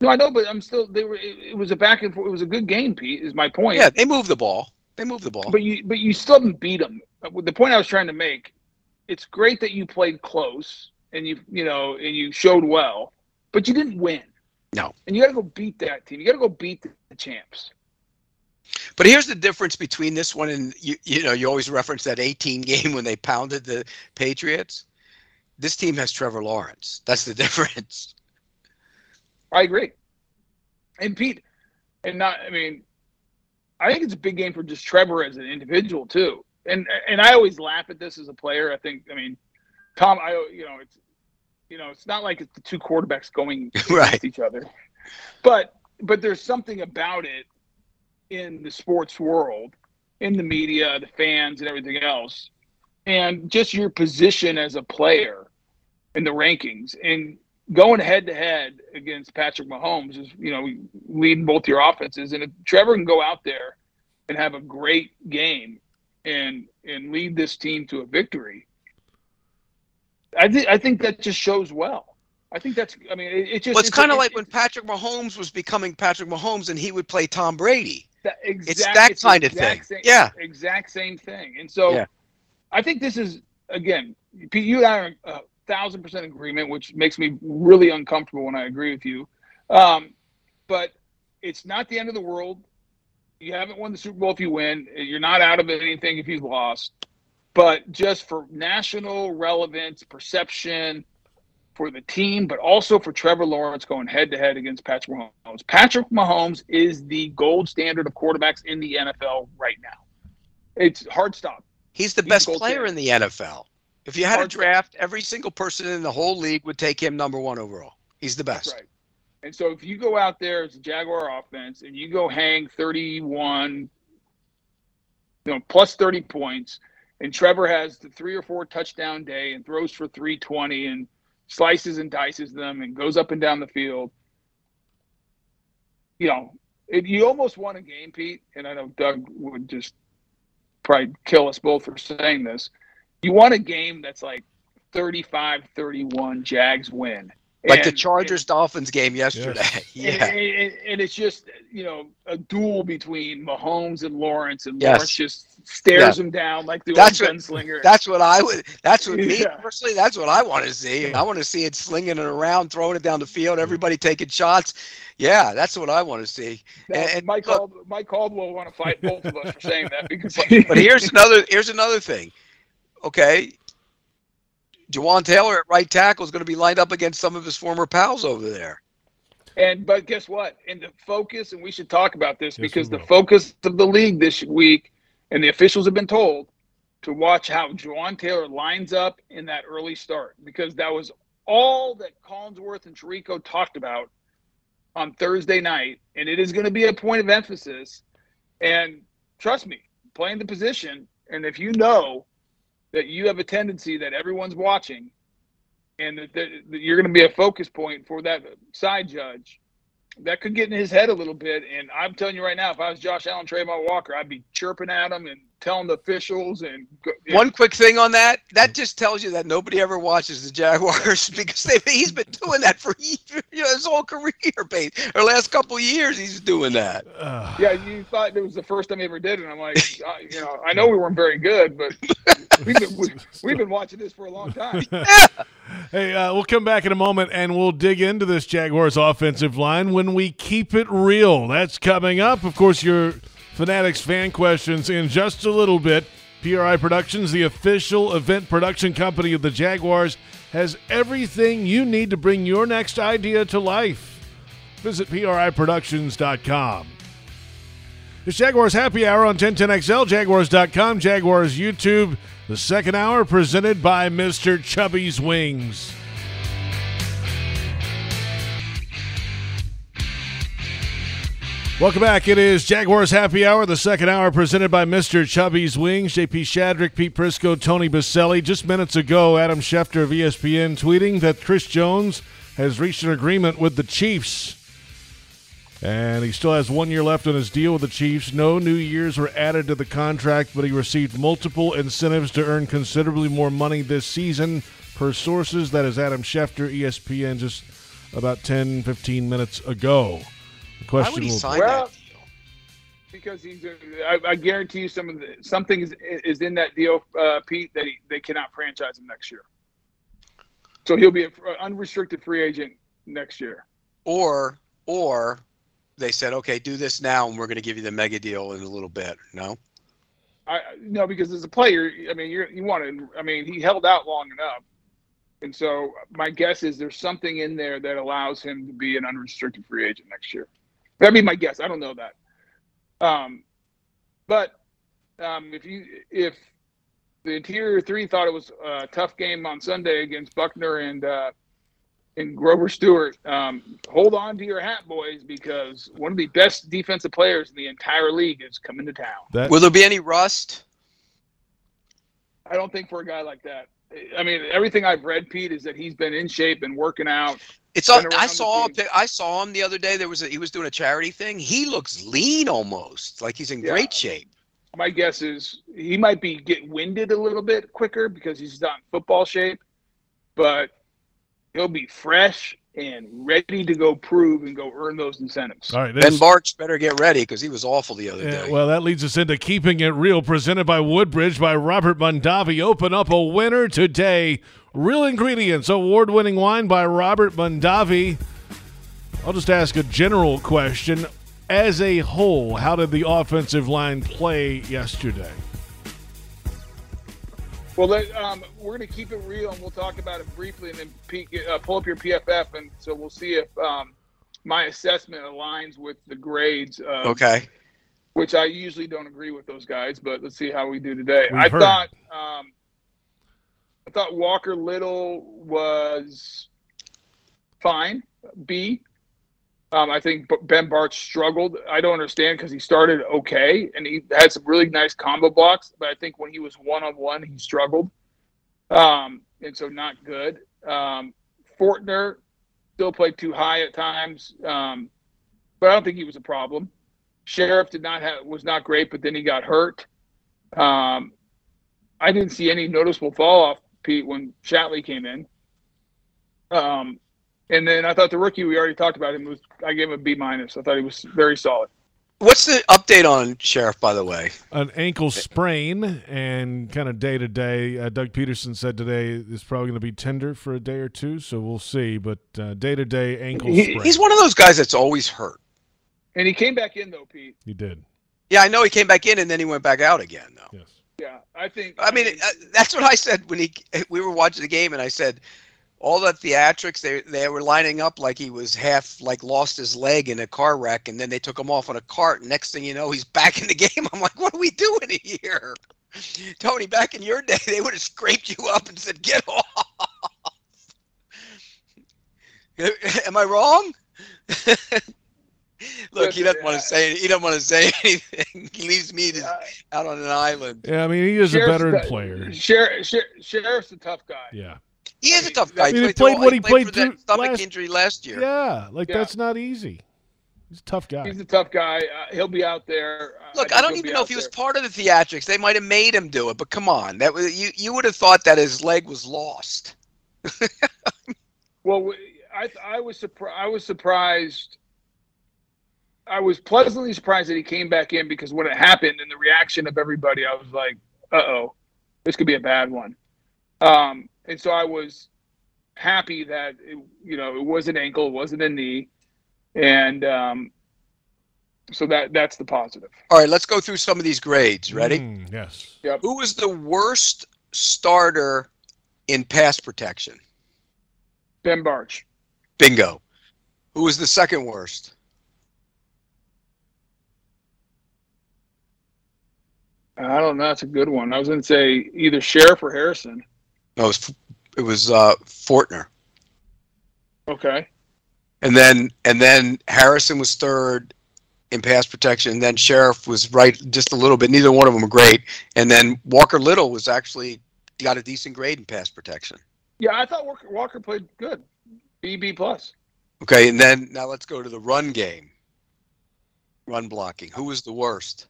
No, I know, but I'm still. They were. It, it was a back and forth. It was a good game. Pete is my point. Yeah, they moved the ball. They moved the ball. But you, but you still didn't beat them. The point I was trying to make, it's great that you played close and you, you know, and you showed well, but you didn't win. No. And you got to go beat that team. You got to go beat the champs. But here's the difference between this one and you. You know, you always reference that 18 game when they pounded the Patriots. This team has Trevor Lawrence. That's the difference. I agree. And Pete, and not, I mean, I think it's a big game for just Trevor as an individual too. And and I always laugh at this as a player. I think, I mean, Tom, I you know, it's you know, it's not like it's the two quarterbacks going Right. against each other, but but there's something about it in the sports world, in the media, the fans, and everything else, and just your position as a player in the rankings and going head to head against Patrick Mahomes is, you know, leading both your offenses. And if Trevor can go out there and have a great game and and lead this team to a victory, I think I think that just shows well. I think that's. I mean, it, it just. Well, it's kind of like it- when Patrick Mahomes was becoming Patrick Mahomes and he would play Tom Brady. That exact, It's that the kind of thing. Same, Yeah. exact same thing. And so, Yeah. I think this is again, Pete, you and I are a thousand percent agreement, which makes me really uncomfortable when I agree with you. Um, but it's not the end of the world. You haven't won the Super Bowl if you win. You're not out of anything if you've lost. But just for national relevance, perception, for the team, but also for Trevor Lawrence going head to head against Patrick Mahomes. Patrick Mahomes is the gold standard of quarterbacks in the NFL right now. It's hard stop. He's the He's best player standard. in the NFL. If you had a Hard- draft, every single person in the whole league would take him number one overall. He's the best. That's right. And so if you go out there as a Jaguar offense and you go hang 31, you know, plus 30 points, and Trevor has the three or four touchdown day and throws for 320 and slices and dices them and goes up and down the field, you know, it, you almost won a game, Pete. And I know Doug would just probably kill us both for saying this. You won a game that's like 35 31 Jags win. Like the And- Chargers Dolphins game yesterday. and, yeah. and, and- and it's just you know a duel between Mahomes and Lawrence, and Yes. Lawrence just stares him down like the That's old what- gunslinger. That's what I would. That's what me Yeah. personally. That's what I want to see. I want to see it slinging it around, throwing it down the field, everybody taking shots. Yeah, that's what I want to see. Now, and- and Mike, look- Cald- Mike Caldwell want to fight both of us for saying that because But here's another. Here's another thing. Okay, Jawaan Taylor at right tackle is going to be lined up against some of his former pals over there. And but guess what? And the focus, and we should talk about this Yes, because the focus of the league this week, and the officials have been told to watch how Jawaan Taylor lines up in that early start because that was all that Collinsworth and Tirico talked about on Thursday night, and it is going to be a point of emphasis. And trust me, playing the position, and if you know that you have a tendency that everyone's watching and that, that that you're going to be a focus point for that side judge, that could get in his head a little bit. And I'm telling you right now, if I was Josh Allen, Travon Walker, I'd be chirping at him and telling the officials. And go, One quick thing on that. That just tells you that nobody ever watches the Jaguars because they, he's been doing that for years, you know, his whole career, base or last couple of years. He's doing that. Uh, yeah, you thought it was the first time he ever did it. And I'm like, uh, you know, I know we weren't very good, but we've been, we, we've been watching this for a long time. hey, Hey, uh, we'll come back in a moment and we'll dig into this Jaguars offensive line when we keep it real. That's coming up. Of course, your Fanatics fan questions in just a little bit. PRI Productions, the official event production company of the Jaguars, has everything you need to bring your next idea to life. Visit PRIProductions.com. It's Jaguars Happy Hour on 1010XL, Jaguars.com, Jaguars YouTube. The second hour presented by Mr. Chubby's Wings. Welcome back. It is Jaguars Happy Hour, the second hour presented by Mr. Chubby's Wings. JP Shadrick, Pete Prisco, Tony Boselli. Just minutes ago, Adam Schefter of ESPN tweeting that Chris Jones has reached an agreement with the Chiefs. And he still has one year left on his deal with the Chiefs. No new years were added to the contract, but he received multiple incentives to earn considerably more money this season. Per sources, that is Adam Schefter, ESPN, just about 10, 15 minutes ago. The Why question would he will sign Well- that deal? because he's. A, I, I guarantee you, some of the something is, is in that deal, uh, Pete, that he, they cannot franchise him next year. So he'll be an unrestricted free agent next year. Or or they said, okay, do this now, and we're going to give you the mega deal in a little bit. No. I no, because as a player, I mean, you you want to. I mean, he held out long enough, and so my guess is there's something in there that allows him to be an unrestricted free agent next year. That'd be my guess. I don't know that. Um, but um, if you if the interior three thought it was a tough game on Sunday against Buckner and uh, and Grover Stewart, um, hold on to your hat, boys, because one of the best defensive players in the entire league is coming to town. that Will there be any rust? I don't think for a guy like that. I mean, everything I've read, Pete, is that he's been in shape and working out. It's all, I saw a team. pic- I saw him the other day. There was a, he was doing a charity thing. He looks lean almost, like he's in Yeah. great shape. My guess is he might be get winded a little bit quicker because he's not in football shape, but he'll be fresh and ready to go prove and go earn those incentives. all right. Ben this- Bartch better get ready because he was awful the other Yeah, day. well, that leads us into keeping it real, presented by Woodbridge by Robert Mondavi. Open up a winner today. Real Ingredients, award-winning wine by Robert Mondavi. I'll just ask a general question. As a whole, how did the offensive line play yesterday? Well, let, um, we're going to keep it real, and we'll talk about it briefly, and then Pete, uh, pull up your PFF, and so we'll see if um, my assessment aligns with the grades. Of, okay. which I usually don't agree with those guys, but let's see how we do today. We've I heard. thought um, I thought Walker Little was fine. B. Um, I think Ben Bartch struggled. I don't understand because he started okay and he had some really nice combo blocks, but I think when he was one on one, he struggled, um, and so not good. Um, Fortner still played too high at times, um, but I don't think he was a problem. Scherff did not have was not great, but then he got hurt. Um, I didn't see any noticeable fall off, Pete, when Shatley came in. Um, and then I thought the rookie we already talked about him was I gave him a B minus. I thought he was very solid. What's the update on Scherff, by the way? An ankle sprain and kind of day to day. Uh, Doug Pederson said today is probably going to be tender for a day or two, so we'll see. But day to day ankle He- sprain. He's one of those guys that's always hurt. And he came back in though, Pete. He did. Yeah, I know he came back in and then he went back out again, though. Yes. Yeah, I think. I mean, uh, that's what I said when he we were watching the game, and I said all the theatrics they they were lining up like he was half like lost his leg in a car wreck, and then they took him off on a cart. And next thing you know, he's back in the game. I'm like, what are we doing here? Tony, back in your day, they would have scraped you up and said, "Get off." Am I wrong? Look, he doesn't want to say. He doesn't want to say anything. He leaves me to, out on an island. Yeah, I mean he is a veteran the- player. Scherff, Scherff, Scherff's a tough guy. Yeah. He is I a mean, tough guy. I mean, he through played what he played for that through stomach last- injury last year. Yeah, like Yeah. that's not easy. He's a tough guy. He's a tough guy. Uh, he'll be out there. Uh, Look, think I don't even know out if he was part of the theatrics. They might have made him do it, but come on, that was you. You would have thought that his leg was lost. Well, I I was surprised. I was surprised. I was pleasantly surprised that he came back in because when it happened and the reaction of everybody, I was like, "Uh oh, this could be a bad one." Um, and so I was, happy that it, you know it was an ankle, it wasn't a knee, and um, so that that's the positive. All right, let's go through some of these grades. Ready? Mm, yes. Who was the worst starter in pass protection? Ben Bartch. Bingo. Who was the second worst? I don't know. That's a good one. I was going to say either Scherff or Harrison. No, it was it was uh, Fortner, Okay. and then and then Harrison was third in pass protection. And then Scherff was right just a little bit. Neither one of them were great. And then Walker Little was actually got a decent grade in pass protection. Yeah, I thought Walker, Walker played good. B B plus. Okay, and then now let's go to the run game. Run blocking. Who was the worst?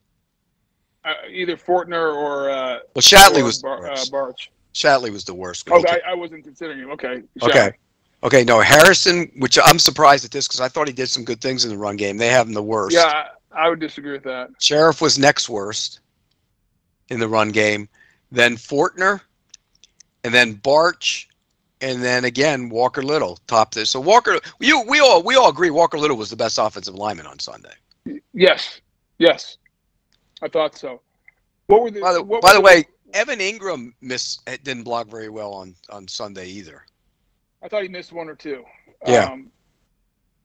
Uh, either Fortner or uh, Well, Shatley or was Bar- uh. Bartch. Shatley was the worst. Oh, I, I wasn't considering him. Okay. Okay. Okay, no, Harrison, which I'm surprised at this because I thought he did some good things in the run game. They have him the worst. Yeah, I, I would disagree with that. Scherff was next worst in the run game. Then Fortner, and then Bartch, and then again Walker Little topped this. So Walker, you we all we all agree Walker Little was the best offensive lineman on Sunday. Yes. Yes. I thought so. What were the? By the, by the way, Evan Engram missed didn't block very well on on Sunday either. I thought he missed one or two. Yeah. Um,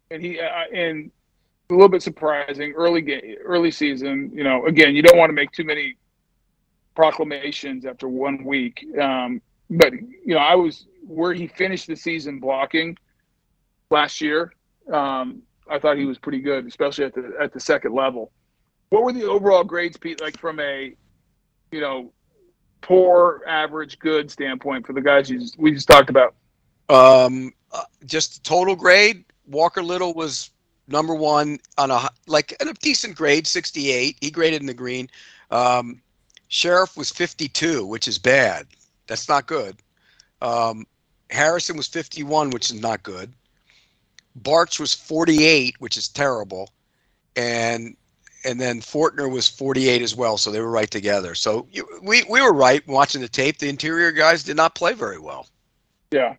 and he uh, and a little bit surprising early game, early season. You know, again, you don't want to make too many proclamations after one week. Um, but you know, I was where he finished the season blocking last year. Um, I thought he was pretty good, especially at the at the second level. What were the overall grades, Pete? Like from a, you know, poor, average, good standpoint for the guys you just, we just talked about. Um, uh, just total grade. Walker Little was number one on a like a decent grade, 68. He graded in the green. Um, Scherff was 52, which is bad. That's not good. Um, Harrison was 51, which is not good. Bartch was 48, which is terrible, and and then Fortner was 48 as well. So they were right together. So you, we we were right watching the tape. The interior guys did not play very well. Yeah.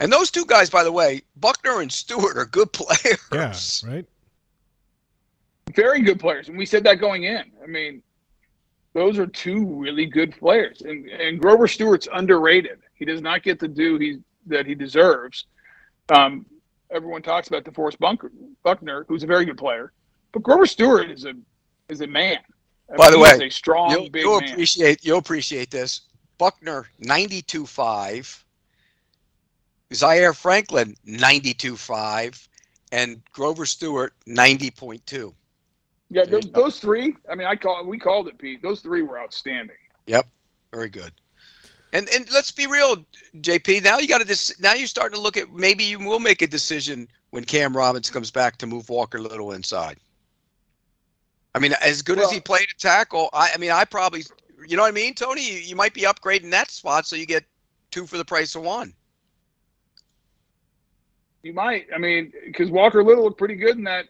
And those two guys, by the way, Buckner and Stewart are good players. Yeah. Right. very good players, and we said that going in. I mean, those are two really good players, and and Grover Stewart's underrated. He does not get the due he that he deserves. Um, everyone talks about DeForest Bunker, Buckner, who's a very good player, but Grover Stewart is a is a man. I By the way, a strong, You'll, big you'll man. appreciate you'll appreciate this. Buckner 92.5, Zaire Franklin 92.5, and Grover Stewart 90.2. yeah, those, those three. I mean, I call we called it Pete. Those three were outstanding. Yep, very good. And and let's be real, JP. Now you got to. Now you're starting to look at maybe you will make a decision when Cam Robinson comes back to move Walker Little inside. I mean, as good as he played at tackle, I, I mean, I probably, you know what I mean, Tony. You, you might be upgrading that spot so you get two for the price of one. You might. I mean, because Walker Little looked pretty good in that.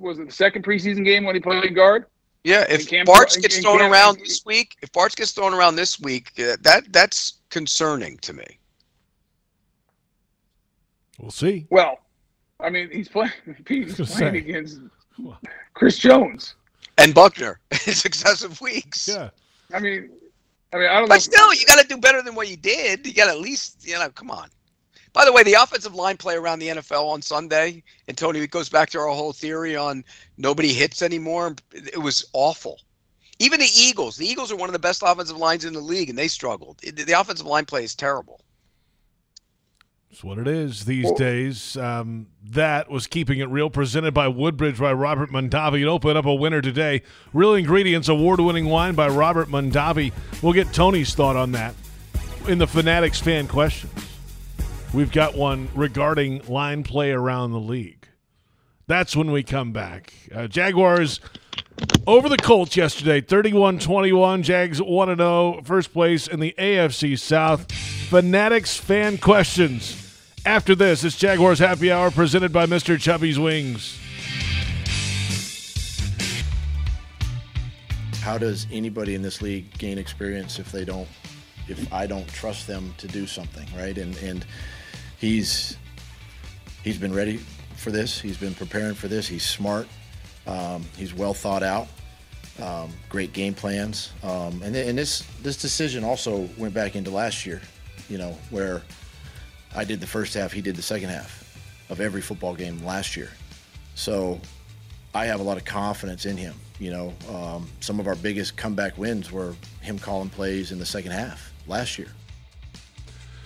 Was it the second preseason game when he played guard? Yeah, if And Cam- Bartch and- gets thrown Cam- around this week, if Bartch gets thrown around this week, uh, that that's concerning to me. We'll see. Well, I mean, he's playing. He's playing say. against Chris Jones. And Buckner in successive weeks. Yeah. I mean, I mean, I don't know. But still, you got to do better than what you did. You got to at least, you know, come on. By the way, the offensive line play around the NFL on Sunday, and Tony, it goes back to our whole theory on nobody hits anymore. It was awful. Even the Eagles, the Eagles are one of the best offensive lines in the league, and they struggled. The offensive line play is terrible. It's what it is these Well- days. Um, that was keeping it real. Presented by Woodbridge by Robert Mondavi. And open up a winner today. Real Ingredients Award-winning wine by Robert Mondavi. We'll get Tony's thought on that in the Fanatics fan questions. We've got one regarding line play around the league. That's when we come back. Uh, Jaguars over the Colts yesterday, 31-21. Jags 1 0, first place in the AFC South. Fanatics fan questions. After this, it's Jaguars Happy Hour presented by Mr. Chubby's Wings. How does anybody in this league gain experience if they don't, if I don't trust them to do something, right? And and he's he's been ready for this. He's been preparing for this. He's smart. Um, he's well thought out. Um, great game plans. Um, and, and this this decision also went back into last year, you know, where I did the first half, he did the second half of every football game last year. So I have a lot of confidence in him. You know, um, some of our biggest comeback wins were him calling plays in the second half last year.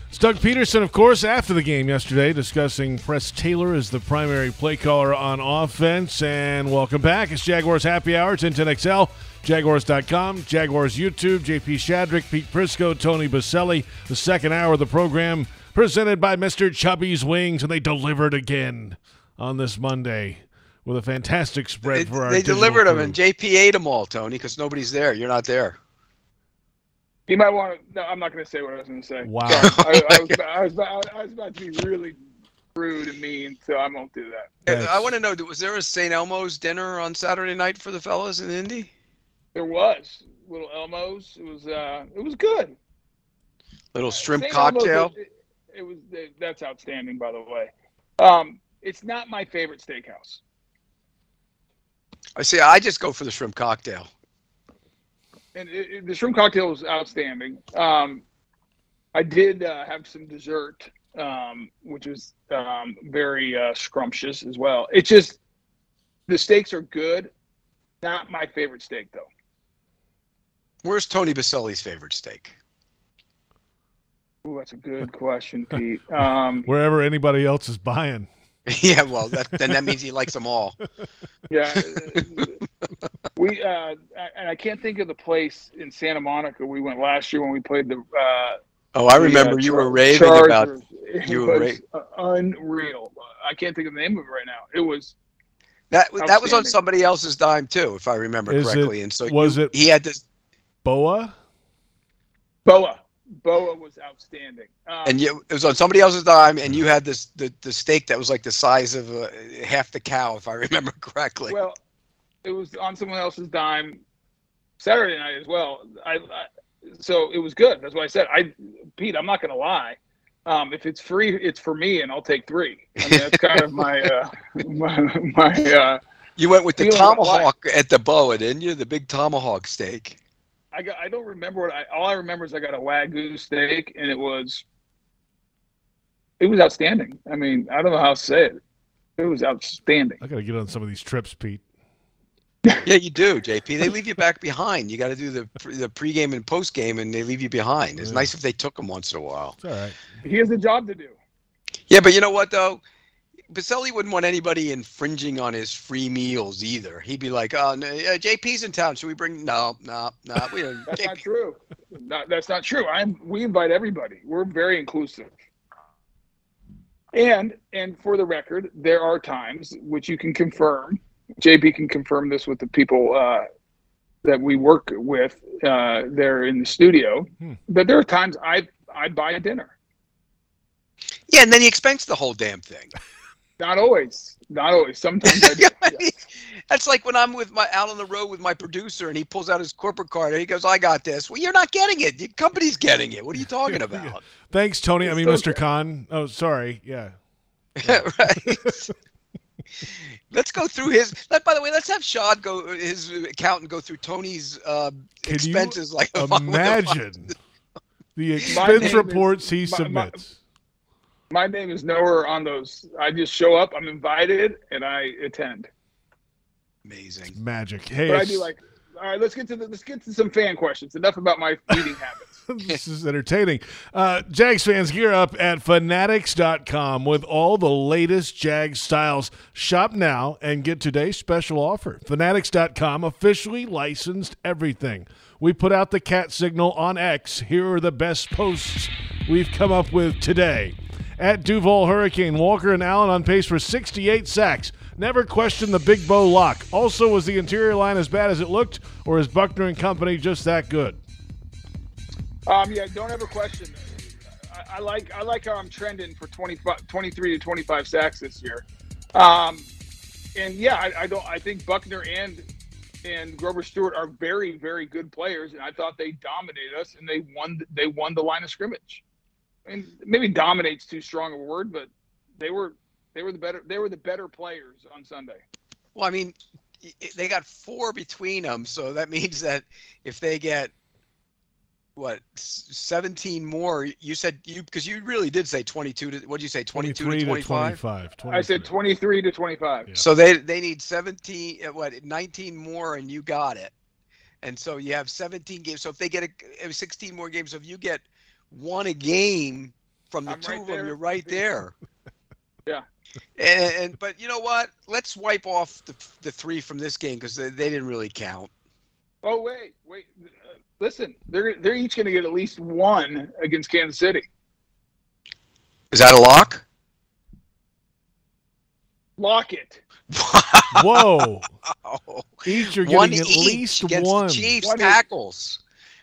It's Doug Pederson, of course, after the game yesterday, discussing Press Taylor as the primary play caller on offense. And welcome back. It's Jaguars Happy Hour. It's 10XL, Jaguars.com, Jaguars YouTube, JP Shadrick, Pete Prisco, Tony Boselli. The second hour of the program presented by Mr. Chubby's Wings, and they delivered again on this Monday with a fantastic spread They, for our they digital delivered them, and JP ate them all, Tony, because nobody's there. You're not there. You might want to. No, I'm not going to say what I was going to say. Wow. I, I, was, I, was about, I was about to be really rude and mean, so I won't do that. Yes. I want to know: was there a St. Elmo's dinner on Saturday night for the fellas in Indy? There was little Elmo's. It was. uh It was good. Little shrimp St. Elmo's, cocktail. It, it was. That's outstanding, by the way. Um, it's not my favorite steakhouse. I see. I just go for the shrimp cocktail. and it, it- the shrimp cocktail was outstanding. Um, I did uh, have some dessert, um, which was um, very uh, scrumptious as well. It's just the steaks are good. Not my favorite steak though. Where's Tony Boselli's favorite steak? Ooh, that's a good question, Pete. Um, Wherever anybody else is buying. yeah, well, that, then that means he likes them all. yeah, we uh, and I can't think of the place in Santa Monica we went last year when we played the. Uh, Oh, I the, uh, remember you were Char- raving about. Chargers. It you were was uh, unreal. I can't think of the name of it right now. It was That that was on somebody else's dime too, if I remember Is it- correctly. and so was you- it- He had this, Boa? Boa. Boa was outstanding. Um, and you, it was on somebody else's dime, and you had this the, the steak that was like the size of uh, half the cow, if I remember correctly. well, it was on someone else's dime Saturday night as well. I, I so it was good. That's what I said. I Pete, I'm not going to lie. Um, if it's free, it's for me, and I'll take three. I mean, that's kind of my uh, my, my uh, you went with the tomahawk at the boa, didn't you? The big tomahawk steak. I got. I don't remember what I. All I remember is I got a wagyu steak, and it was. It was outstanding. I mean, I don't know how to say it. It was outstanding. I got to get on some of these trips, Pete. Yeah, you do, JP. They leave you back behind. You got to do the pre- the pregame and postgame, and they leave you behind. It's Yeah. nice if they took them once in a while. It's all right. He has a job to do. Yeah, but you know what though? Boselli wouldn't want anybody infringing on his free meals either. He'd be like, "Oh, no, uh, JP's in town. Should we bring?" No, no, no. We don't. That's not true. Not, that's not true. I'm. We invite everybody. We're very inclusive. And and for the record, there are times which you can confirm. JP can confirm this with the people uh, that we work with uh, there in the studio. Hmm. That there are times I I buy a dinner. Yeah, and then he expense the whole damn thing. Not always. Not always. Sometimes I do. Yeah, That's like when I'm with my out on the road with my producer, and he pulls out his corporate card, and he goes, "I got this." Well, you're not getting it. Your company's getting it. What are you talking about? Thanks, Tony. I It's mean, Mr. Khan. Oh, sorry. Yeah. right. let's go through his. Let, by the way, let's have Shad go his accountant go through Tony's uh, expenses. like if I wanna buy- Imagine the name expense is- reports he my- my- submits. My name is nowhere on those. I just show up. I'm invited, and I attend. Amazing. Magic. Hey, But I it's- do like. All right, let's get to the, let's get to some fan questions. Enough about my eating habits. this is entertaining. Uh, Jags fans, gear up at fanatics.com with all the latest Jags styles. Shop now and get today's special offer. Fanatics.com officially licensed everything. We put out the cat signal on X. Here are the best posts we've come up with today. At Duval Hurricane, Walker and Allen on pace for 68 sacks. Never question the big bow lock. Also, was the interior line as bad as it looked, or is Buckner and company just that good? Um, yeah, don't ever question. I, I like I like how I'm trending for 25, 23 to 25 sacks this year. Um, and yeah, I, I don't. I think Buckner and and Grover Stewart are very very good players, and I thought they dominated us and they won they won the line of scrimmage. And maybe dominates too strong a word, but they were they were the better they were the better players on Sunday. Well, I mean, i- i- they got four between them, so that means that if they get what 17 more, you said you because you really did say 22 to what did you say 22 23 to to 25? 25. I said 23 to 25. Yeah. So they they need 17 uh, what 19 more and you got it. And so you have 17 games. So if they get a, uh, 16 more games, so if you get one a game from the I'm two right of them, there. you're right there. Yeah. And, and but you know what? Let's wipe off the the three from this game because they, they didn't really count. Oh wait, wait. Uh, listen, they're they're each going to get at least one against Kansas City. Is that a lock? Lock it. Whoa. Wow. Each are one getting at each least against one. the Chiefs One each. tackles.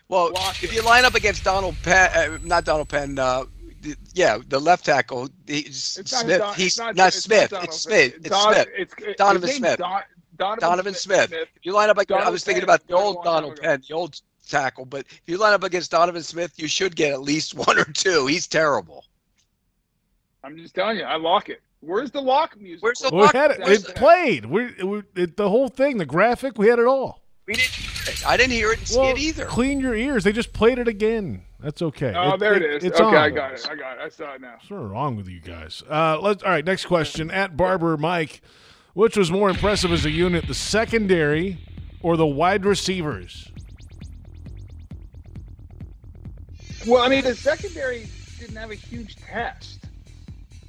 Well, Lock if you line up against Donald Penn, uh, not Donald Penn, uh, the, yeah, the left tackle, he's It's not Smith. Don- he's it's not, not, it's Smith. Not it's Donald Smith. Pitt. It's Don- Smith. It's, his Donovan Smith. Don, Donovan, Donovan Smith. Smith. If you line up, like, I was thinking Penn about the old Donald ago. Penn, the old tackle, but if you line up against Donovan Smith, you should get at least one or two. He's terrible. I'm just telling you, I lock it. Where's the lock music? Where's the Well, we lock? had it. Where's It played. We, we it, the whole thing, the graphic, we had it all. We didn't. hear it. I didn't hear it and see Well, it either. clean your ears. They just played it again. That's okay. Oh, there it is. It's okay, on. I got it. I got it. I saw it now. What's wrong with you guys? Uh, let's. All right. Next question. At Barber Mike, which was more impressive as a unit, the secondary or the wide receivers? Well, I mean, the secondary didn't have a huge test.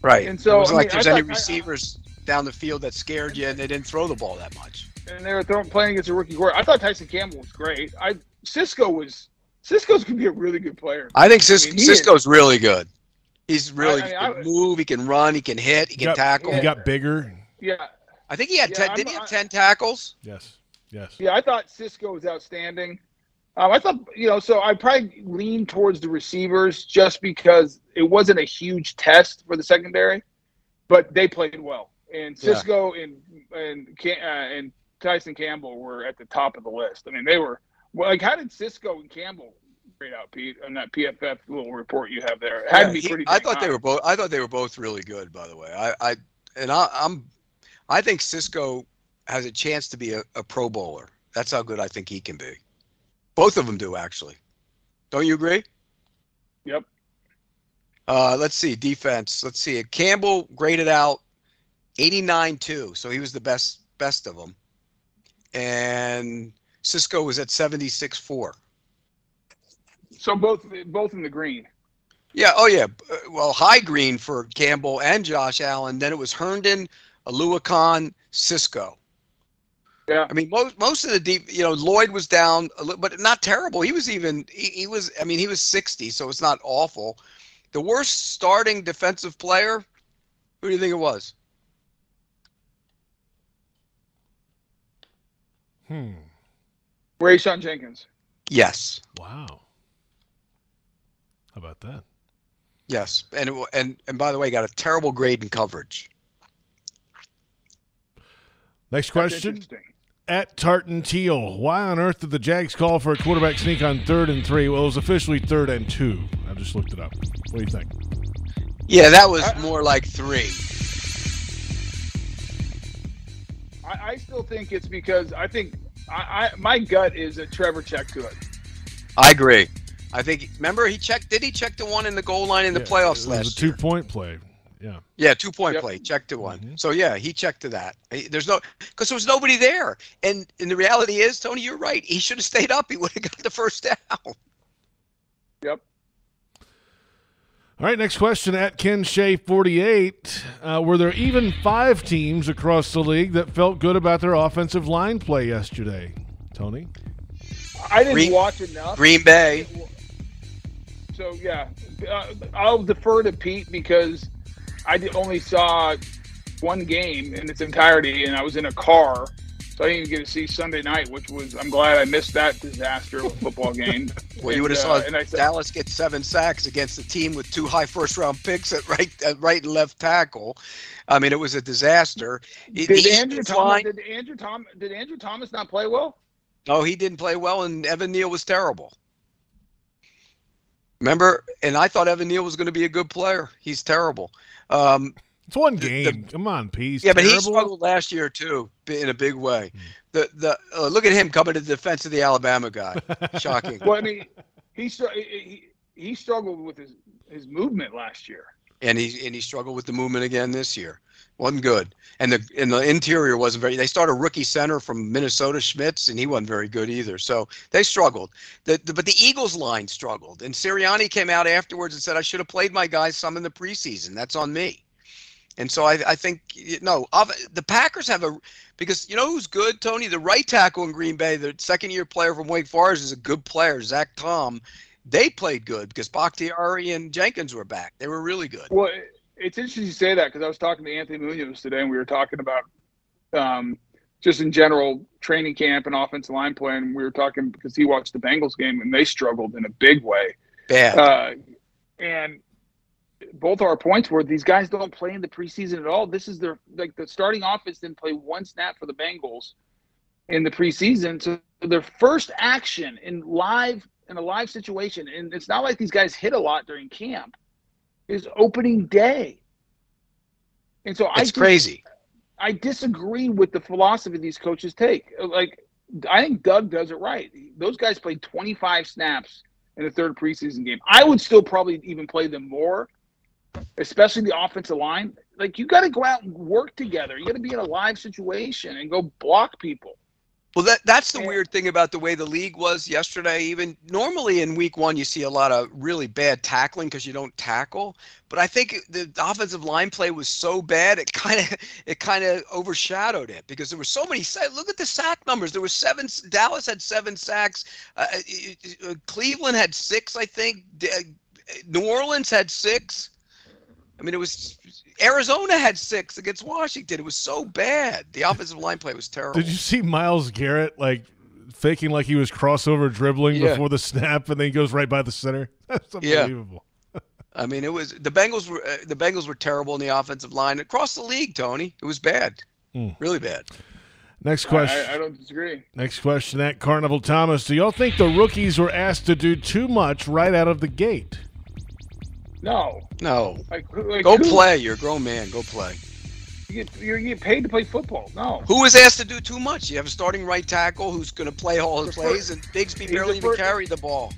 Right. And so, it was I like mean, there's I any thought- I- receivers down the field that scared you, and they didn't throw the ball that much. And they were throwing, playing against a rookie quarterback. I thought Tyson Campbell was great. I Cisco was Cisco's gonna be a really good player. I think Cis- I mean, he Cisco's really good. He's really I mean, he can would- move. He can run. He can hit. He can got, tackle. He got bigger. Yeah, I think he had Yeah, ten. I'm- Didn't he have I- ten tackles? Yes. Yes. yeah. I thought Cisco was outstanding. Um, I thought you know, so I probably lean towards the receivers just because it wasn't a huge test for the secondary, but they played well. And Yeah. Cisco and and Ca- uh, and Tyson Campbell were at the top of the list. I mean, they were well, like how did Cisco and Campbell grade out, Pete, on that PFF little report you have there? It had to be He- pretty. I thought they were both. I thought they were both really good. By the way, I, I and I, I'm, I think Cisco has a chance to be a, a Pro Bowler. That's how good I think he can be. Both of them do actually. Don't you agree? Yep. Uh, let's see defense. Let's see. Campbell graded out 89-2, so he was the best best of them. And Cisco was at 76 4. So both both in the green. Yeah. Oh, yeah. Well, high green for Campbell and Josh Allen. Then it was Herndon, Oluokun, Cisco. Yeah. I mean, most most of the deep, you know, Lloyd was down, a little, but not terrible. He was even he, he was. I mean, he was sixty, so it's not awful. The worst starting defensive player. Who do you think it was? Hmm. Rayshawn Jenkins. Yes. Wow. How about that? Yes. And it, wa- and and by the way, got a terrible grade in coverage. Next question. At Tartan Teal, why on earth did the Jags call for a quarterback sneak on third and three? Well, it was officially third and two. I just looked it up. What do you think? Yeah, that was more like three. I, I still think it's because I think I, I my gut is a Trevor check to it. I agree. I think. Remember, he checked. Did he check the one in the goal line in the Yeah, playoffs it was last a year? two-point play. Yeah. Yeah, two point Yep. play. Check to one. Mhm. So yeah, he checked to that. There's no because there was nobody there, and and the reality is, Tony, you're right. He should have stayed up. He would have got the first down. Yep. All right, next question at Ken Shea 48. Uh, were there even five teams across the league that felt good about their offensive line play yesterday? Tony? I didn't Green- watch enough. Green Bay. So yeah, uh, I'll defer to Pete because I only saw one game in its entirety, and I was in a car, so I didn't even get to see Sunday night, which was I'm glad I missed that disaster of a football game. Well, you would have uh, saw and I said, Dallas get seven sacks against a team with two high first round picks at right at right and left tackle. I mean, it was a disaster. Did the Andrew Thomas? Did Andrew Tom? Did Andrew Thomas not play well? No, he didn't play well, and Evan Neal was terrible. Remember, and I thought Evan Neal was going to be a good player. He's terrible. Um, It's one The- game. Come on, P. yeah, but he struggled last year too, in a big way. Hmm. The the uh, look at him coming to the defense of the Alabama guy. Shocking. Well, I mean, he he he struggled with his his movement last year. and he and he struggled with the movement again this year. wasn't good, and the and the interior wasn't very. They started a rookie center from Minnesota, Schmitz, and he wasn't very good either. So they struggled. The, the but the Eagles line struggled, and Sirianni came out afterwards and said, "I should have played my guys some in the preseason. That's on me." And so I, I think you know the Packers have a because you know who's good, Tony, the right tackle in Green Bay, the second year player from Wake Forest is a good player, Zach Tom. They played good because Bakhtiari and Jenkins were back. They were really good. Well, it's interesting you say that because I was talking to Anthony Munoz today, and we were talking about um, just in general training camp and offensive line play. And we were talking because he watched the Bengals game and they struggled in a big way. Bad. Uh, and both our points were these guys don't play in the preseason at all. This is their like the starting offense didn't play one snap for the Bengals in the preseason. So their first action in live in a live situation, and it's not like these guys hit a lot during camp, is opening day. And so I it's just- crazy. I disagree with the philosophy these coaches take. Like, I think Doug does it right. Those guys played 25 snaps in the third preseason game. I would still probably even play them more, especially the offensive line. Like, you got to go out and work together. You got to be in a live situation and go block people. Well, that that's the Yeah. weird thing about the way the league was yesterday. Even normally in week one, you see a lot of really bad tackling because you don't tackle. But I think the offensive line play was so bad it kind of it kind of overshadowed it because there were so many. sa- Look at the sack numbers. There were seven. Dallas had seven sacks. Uh, uh, uh, Cleveland had six, I think. Uh, New Orleans had six. I mean, it was Arizona had six against Washington. It was so bad. The offensive line play was terrible. Did you see Myles Garrett like faking like he was crossover dribbling Yeah. before the snap, and then he goes right by the center? That's Yeah. unbelievable. I mean, it was the Bengals were uh, the Bengals were terrible in the offensive line across the league. Tony, it was bad, Hmm. really bad. Next question. I, I don't disagree. Next question at Carnival Thomas. Do y'all think the rookies were asked to do too much right out of the gate? No. No, Like, like go who- play. You're a grown man. Go play. You get, you get paid to play football. No. Who was asked to do too much? You have a starting right tackle who's going to play all the The fir- plays, and Bigsby barely the even first- carried the ball.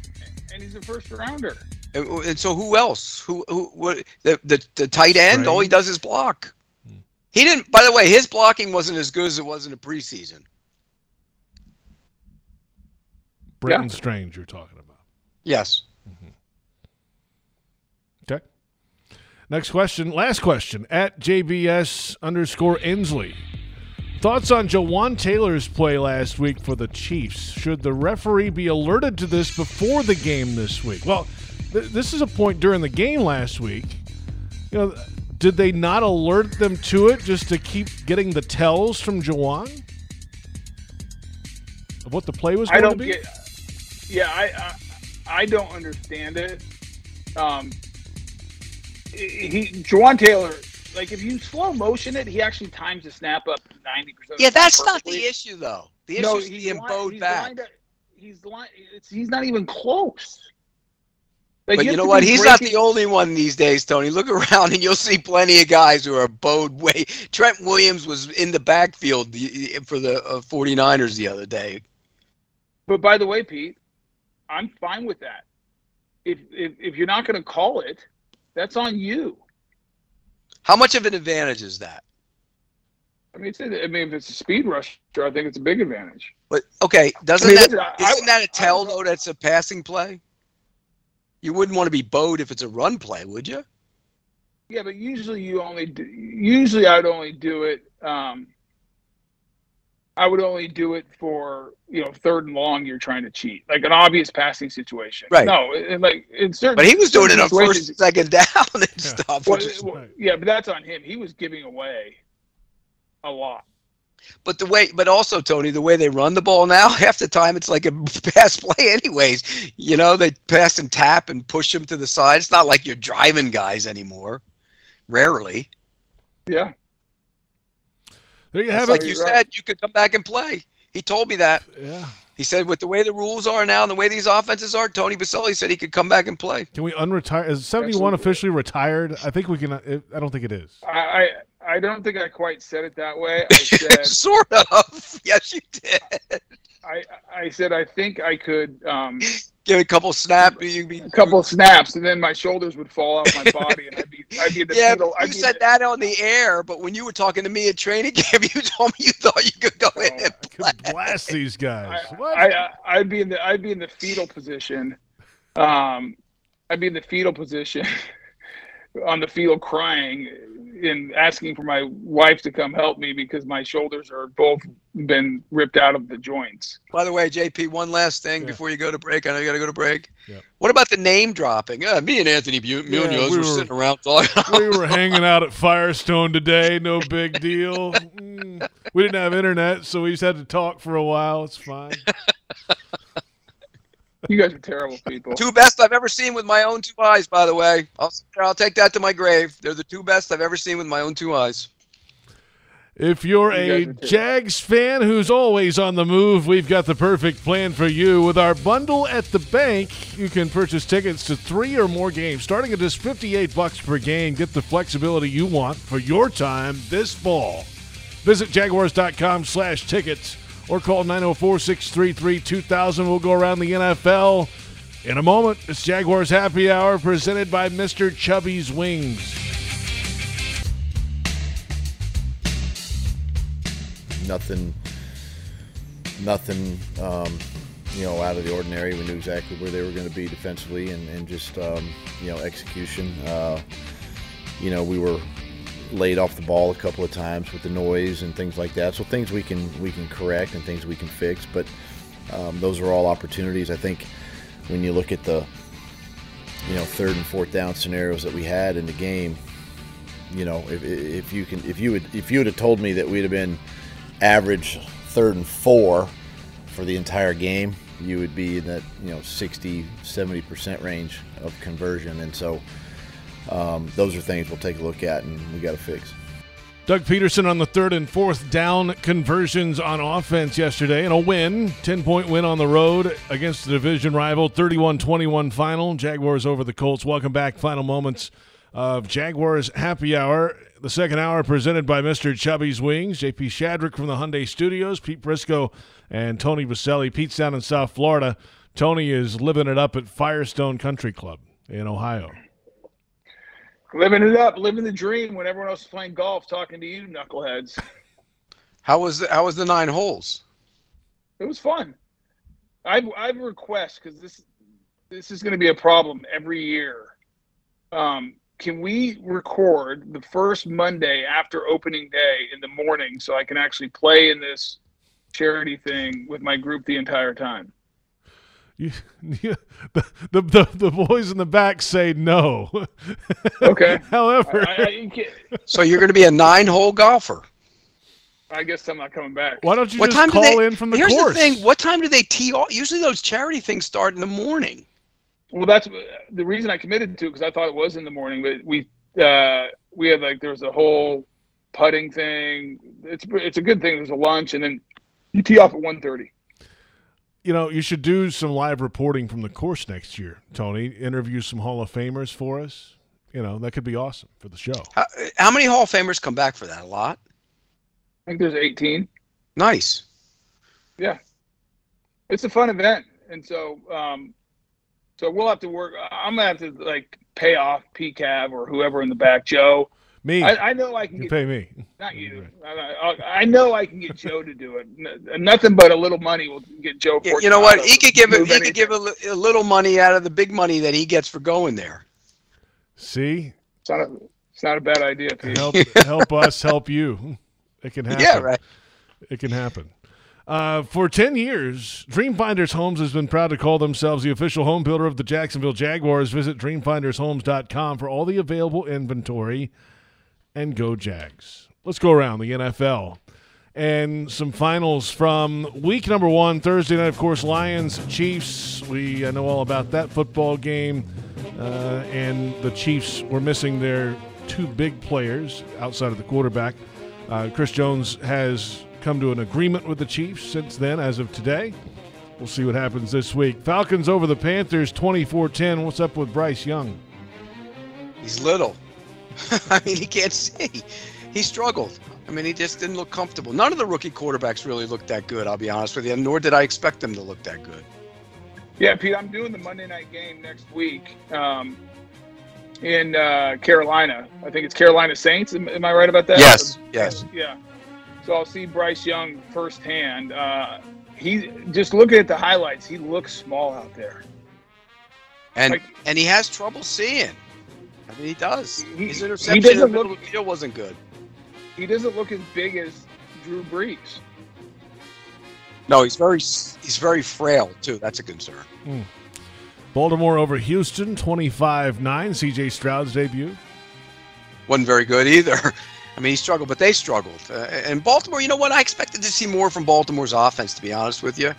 And he's a first rounder. And, and so who else? Who who what the the, the tight end? All he does is block. Hmm. He didn't. By the way, his blocking wasn't as good as it was in the preseason. Brenton Strange, you're talking about. Yes. Okay. Next question. Last question at JBS underscore Inslee. Thoughts on Jawaan Taylor's play last week for the Chiefs? Should the referee be alerted to this before the game this week? Well, th- this is a point during the game last week. You know, did they not alert them to it just to keep getting the tells from Jawaan of what the play was I going don't to be? get. Yeah, I, I I don't understand it. Um, he Jawaan Taylor, like if you slow motion it, he actually times the snap up ninety percent. Yeah, that's not the issue though. The issue No, is he's being li- bowed he's back. lined up- He's li- it's, he's not even close. Like, But you know what? be He's not the only one these days, Tony. Look around and you'll see plenty of guys who are bowed way. Trent Williams was in the backfield for the uh, 49ers the other day. But by the way, Pete, I'm fine with that. If if, if you're not going to call it, that's on you. How much of an advantage is that? I mean, it's, I mean, if it's a speed rusher, I think it's a big advantage. But okay, doesn't I mean, that I- isn't that a tell though that's a passing play? You wouldn't want to be bowed if it's a run play, would you? Yeah, but usually you only do, usually I'd only do it. Um, I would only do it for you know third and long. You're trying to cheat, like an obvious passing situation. Right. No, it, it, like in certain. But he was doing it on situations- first, second down and stuff. Well, is, well, yeah, but that's on him. He was giving away a lot. but the way, but also Tony, the way they run the ball now, half the time it's like a pass play, anyways. You know, they pass and tap and push them to the side. It's not like you're driving guys anymore. Rarely. Yeah. There you have like it. you You're right. said, you could come back and play. He told me that. Yeah. He said with the way the rules are now and the way these offenses are, Tony Boselli said he could come back and play. Can we unretire? Is 71 Absolutely. officially retired? I think we can. uh, I don't think it is. I, I I don't think I quite said it that way. I said sort of. Yes, you did. I I said I think I could um, Give a couple snap. You be a couple snaps and then my shoulders would fall off my body and I'd be I'd be in the Yeah, fetal. I'd you be said in that on the air, but when you were talking to me at training camp, you told me you thought you could go in Oh, and I play. could blast these guys. I, what? I, I I'd be in the I'd be in the fetal position. Um, I'd be in the fetal position on the field crying and asking for my wife to come help me because my shoulders are both been ripped out of the joints. By the way, JP, one last thing Yeah. before you go to break. I know you got to go to break. Yep. What about the name dropping? Uh, me and Anthony Bu- Yeah, Munoz we were, were- sitting around talking. we were hanging out at Firestone today. No big deal. Mm, We didn't have internet, so we just had to talk for a while. It's fine. You guys are terrible people. two best I've ever seen with my own two eyes. By the way, I'll I'll take that to my grave. They're the two best I've ever seen with my own two eyes. If you're You a guys are too. Jags fan who's always on the move, we've got the perfect plan for you. With our bundle at the bank, you can purchase tickets to three or more games, starting at just 58 bucks per game. Get the flexibility you want for your time this fall. Visit jaguars.com slash tickets or call 904-633-2000. We'll go around the NFL in a moment. It's Jaguars Happy Hour presented by Mr. Chubby's Wings. nothing, nothing, um, you know, out of the ordinary. We knew exactly where they were going to be defensively, and, and just um, you know execution. Uh, you know, we were laid off the ball a couple of times with the noise and things like that. So things we can we can correct and things we can fix. But um, those are all opportunities. I think when you look at the you know third and fourth down scenarios that we had in the game, you know, if, if you can if you would if you would have told me that we'd have been average third and four for the entire game, you would be in that you know 60, 70 percent range of conversion, and so um, those are things we'll take a look at and we got to fix. Doug Pederson on the third and fourth down conversions on offense yesterday and a win, 10 point win on the road against the division rival, 31 21 final. Jaguars over the Colts. Welcome back. Final moments of Jaguars Happy Hour. The second hour presented by Mr. Chubby's Wings. JP Shadrick from the Hyundai Studios, Pete Prisco and Tony Boselli. Pete's down in South Florida. Tony is living it up at Firestone Country Club in Ohio. Living it up, living the dream when everyone else is playing golf, talking to you knuckleheads. How was the, how was the nine holes? It was fun. I've I've a request because this this is going to be a problem every year. Um, can we record the first Monday after opening day in the morning so I can actually play in this charity thing with my group the entire time? You, you, the, the, the, the boys in the back say no. Okay. However, I, I, you So you're going to be a nine hole golfer. I guess I'm not coming back. why don't you what just time call do they, in from the Here's course? the thing. What time do they tee off? Usually those charity things start in the morning. Well, that's the reason I committed to because I thought it was in the morning. But we uh, we had like there was a whole putting thing. It's it's a good thing. There's a lunch and then you tee off at 1.30. You know, you should do some live reporting from the course next year, Tony. Interview some Hall of Famers for us. You know, that could be awesome for the show. How, how many Hall of Famers come back for that? A lot. I think there's 18. Nice. Yeah. It's a fun event, and so um, so we'll have to work. I'm gonna have to like pay off PCAV or whoever in the back, Joe. Me, I, I know I can you get pay me. not you. I, I, I know I can get Joe to do it. N- nothing but a little money will get Joe. Yeah, You know what? He to could give it. move He could give a, a little money out of the big money that he gets for going there. See, It's not a, it's not a bad idea, Pete. help help us help you. It can happen. Yeah, right. It can happen. Uh, for 10 years, Dreamfinders Homes has been proud to call themselves the official home builder of the Jacksonville Jaguars. Visit dreamfindershomes.com for all the available inventory and go Jags. Let's go around the NFL and some finals from week number one, Thursday night, of course, Lions, Chiefs. We uh, know all about that football game. Uh, and the Chiefs were missing their two big players outside of the quarterback. Uh, Chris Jones has come to an agreement with the Chiefs since then, as of today. we'll see what happens this week. Falcons over the Panthers 24 10. What's up with Bryce Young? He's little. I mean, he can't see. He struggled. I mean, he just didn't look comfortable. None of the rookie quarterbacks really looked that good, I'll be honest with you, nor did I expect them to look that good. Yeah, Pete, I'm doing the Monday night game next week um, in uh, Carolina. I think it's Carolina Saints. Am, am I right about that? Yes, yes. Yeah. So I'll see Bryce Young firsthand. Uh, he just looking at the highlights, he looks small out there. And Like- and he has trouble seeing. I mean, he does. He- His he in doesn't the middle look- of the field wasn't good. He doesn't look as big as Drew Brees. No, he's very he's very frail too. That's a concern. Baltimore over Houston 25 9. CJ Stroud's debut. wasn't very good either. I mean, he struggled, but they struggled. Uh, and Baltimore, you know what? I expected to see more from Baltimore's offense, to be honest with you.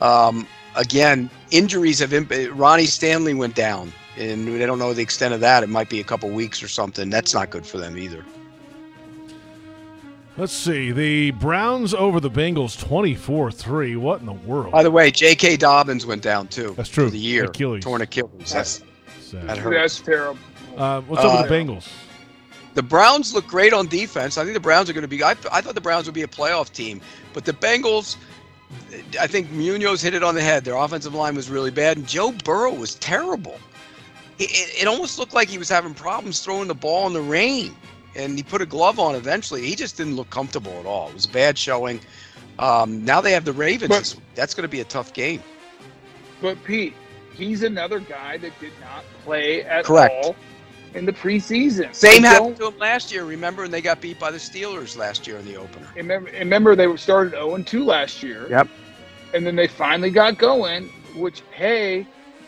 Um, again, injuries have. Imp- Ronnie Stanley went down, and they don't know the extent of that. It might be a couple weeks or something. That's not good for them either. Let's see. The Browns over the Bengals 24 3. What in the world? By the way, J.K. Dobbins went down too. That's true. For the year, Achilles. torn Achilles. That's, Sad. that hurts. That's terrible. Uh, what's up with Uh, the Bengals? The Browns look great on defense. I think the Browns are going to be. I, I thought the Browns would be a playoff team, but the Bengals. I think Munoz hit it on the head. Their offensive line was really bad, and Joe Burrow was terrible. It, it, almost looked like he was having problems throwing the ball in the rain, and he put a glove on eventually. He just didn't look comfortable at all. It was a bad showing. Um, now they have the Ravens. But- That's going to be a tough game. But Pete, he's another guy that did not play at Correct. all in the preseason. Same I happened to him last year. Remember, and they got beat by the Steelers last year in the opener. Remember, remember they started 0 2 last year. Yep. And then they finally got going, which, hey,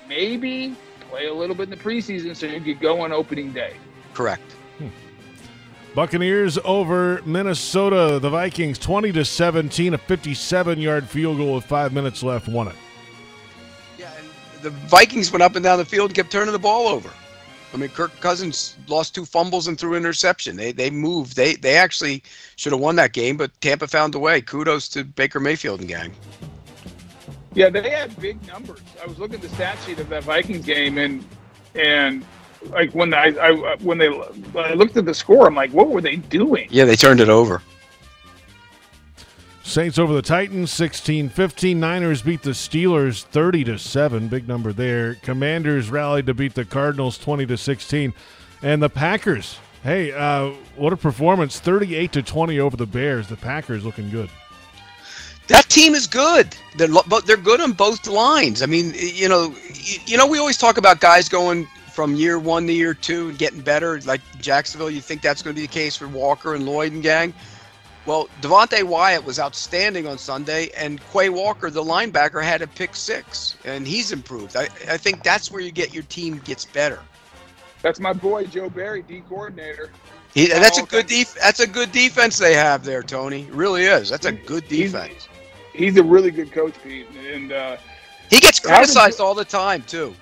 maybe play a little bit in the preseason so you could go on opening day. Correct. Hmm. Buccaneers over Minnesota. The Vikings 20 to 17. A 57 yard field goal with five minutes left. Won it. Yeah, and the Vikings went up and down the field and kept turning the ball over. I mean, Kirk Cousins lost two fumbles and threw an interception. They they moved. They they actually should have won that game, but Tampa found a way. Kudos to Baker Mayfield and gang. Yeah, they had big numbers. I was looking at the stat sheet of that Vikings game, and and like when I, I when they when I looked at the score, I'm like, what were they doing? Yeah, they turned it over. Saints over the Titans 16 15. Niners beat the Steelers 30 to 7. Big number there. Commanders rallied to beat the Cardinals 20 to 16. And the Packers. Hey, uh, what a performance. 38 to 20 over the Bears. The Packers looking good. That team is good. They're they're good on both lines. I mean, you know, you, you know, we always talk about guys going from year one to year two and getting better. Like Jacksonville, you think that's going to be the case for Walker and Lloyd and gang. Well, Devonte Wyatt was outstanding on Sunday, and Quay Walker, the linebacker, had a pick six, and he's improved. I, I think that's where you get your team gets better. That's my boy Joe Barry, D coordinator. He, that's a Oh, good def- That's a good defense they have there, Tony. It really is. That's a good defense. He's a really good coach, Pete, and uh, He gets did criticized all the time too.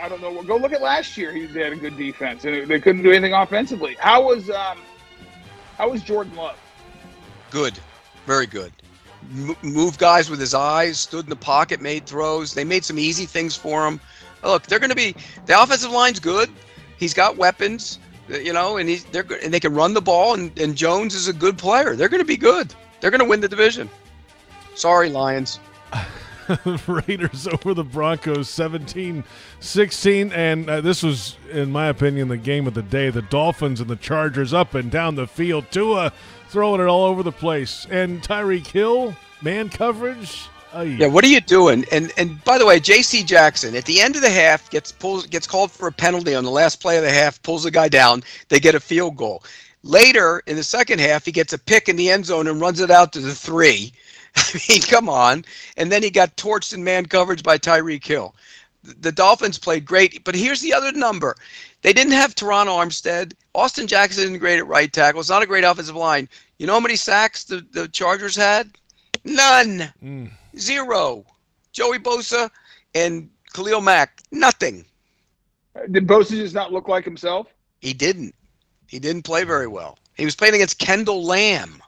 I don't know. Go look at last year. He had a good defense, and they couldn't do anything offensively. How was um, how was Jordan Love? Good, very good. M- moved guys with his eyes, stood in the pocket, made throws. They made some easy things for him. Look, they're going to be the offensive line's good. He's got weapons, uh, you know, and he's they're good, and they can run the ball. And, and Jones is a good player. They're going to be good. They're going to win the division. Sorry, Lions. Raiders over the Broncos 17 16. And uh, this was, in my opinion, the game of the day. The Dolphins and the Chargers up and down the field. Tua throwing it all over the place. And Tyreek Hill, man coverage. Ay. Yeah, what are you doing? And and by the way, J.C. Jackson at the end of the half gets pulls gets called for a penalty on the last play of the half, pulls the guy down. They get a field goal. Later in the second half, he gets a pick in the end zone and runs it out to the three. I mean, come on. And then he got torched in man coverage by Tyreek Hill. The Dolphins played great, but here's the other number. They didn't have Terron Armstead. Austin Jackson isn't great at right tackle. It's not a great offensive line. You know how many sacks the, the Chargers had? None. Mm. Zero. Joey Bosa and Khalil Mack, nothing. Did Bosa just not look like himself? He didn't. He didn't play very well. He was playing against Kendall Lamm.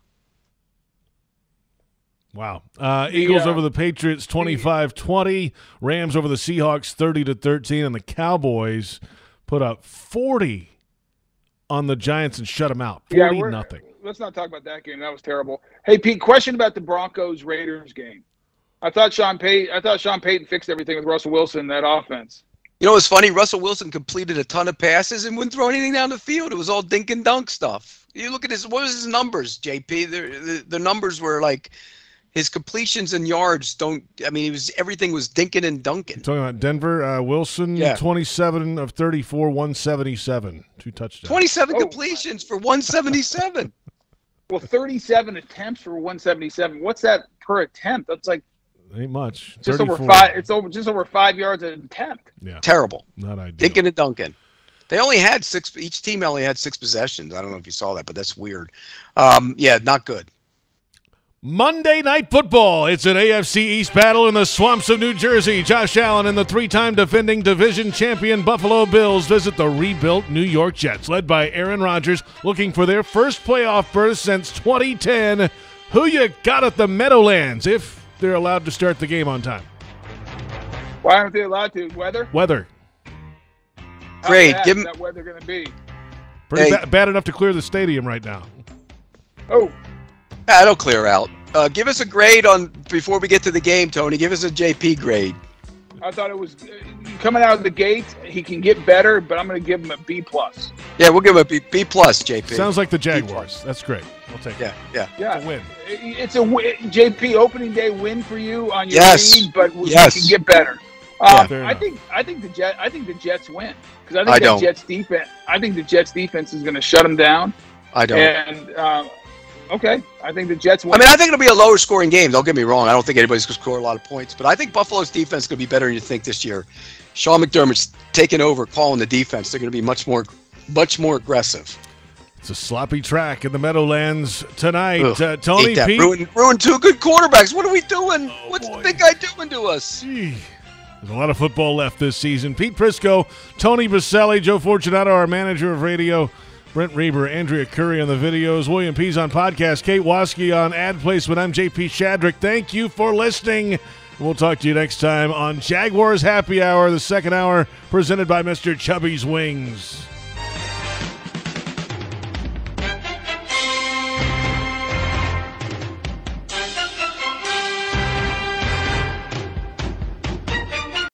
Wow. Uh, Eagles uh, over the Patriots 25-20, Rams over the Seahawks 30 to 13 and the Cowboys put up 40 on the Giants and shut them out. 40 we're- nothing. Let's not talk about that game. That was terrible. Hey, Pete, question about the Broncos Raiders game. I thought Sean Payton. I thought Sean Payton fixed everything with Russell Wilson in that offense. You know what's funny? Russell Wilson completed a ton of passes and wouldn't throw anything down the field. It was all dink and dunk stuff. You look at his what was his numbers, JP? The the, the numbers were like his completions and yards don't. I mean, it was everything was dinking and dunking. Talking about Denver, uh, Wilson Yeah. 27 of 34, 177, two touchdowns. Twenty-seven Oh. completions for one seventy-seven. Well, 37 attempts for 177. What's that per attempt? That's like Ain't much. just over five. It's over just over five yards an attempt. Yeah, Terrible. not ideal. Dinking and dunking. They only had six. Each team only had six possessions. I don't know if you saw that, but that's weird. Um, yeah, not good. Monday Night Football. It's an AFC East battle in the swamps of New Jersey. Josh Allen and the three time defending division champion Buffalo Bills visit the rebuilt New York Jets, led by Aaron Rodgers, looking for their first playoff berth since 2010. Who you got at the Meadowlands if they're allowed to start the game on time? Why aren't they allowed to? Weather? Weather. How Great. bad Give is 'em- that weather going to be? Pretty Hey. ba- bad enough to clear the stadium right now. Oh, Ah, It'll clear out. Uh, give us a grade on before we get to the game, Tony. Give us a JP grade. I thought it was uh, coming out of the gate. He can get better, but I'm going to give him a B plus. Yeah, we'll give him a B, B plus, JP. Sounds like the Jaguars. That's great. We'll take yeah, it. yeah. Yeah, It's a win. It's a win- JP opening day win for you on your Yes. lead, but we Yes. can get better. Yeah, Uh, fair I think I think the Jet I think the Jets win because I think I the don't. Jets defense I think the Jets defense is going to shut them down. I don't. And uh, okay, I think the Jets win. I mean, I think it'll be a lower scoring game. Don't get me wrong. I don't think anybody's going to score a lot of points, but I think Buffalo's defense is going to be better than you think this year. Sean McDermott's taking over, calling the defense. They're going to be much more, much more aggressive. It's a sloppy track in the Meadowlands tonight. Ugh, Uh, Tony Hate. Pete. Ruined, ruined two good quarterbacks. What are we doing? What's boy. the big guy doing to us? Gee, There's a lot of football left this season. Pete Prisco, Tony Boselli, Joe Fortunato, our manager of radio, Brent Reber, Andrea Curry on the videos, William Pease on podcast, Kate Waskey on ad placement. I'm JP Shadrick. Thank you for listening. We'll talk to you next time on Jaguars Happy Hour, the second hour presented by Mr. Chubby's Wings.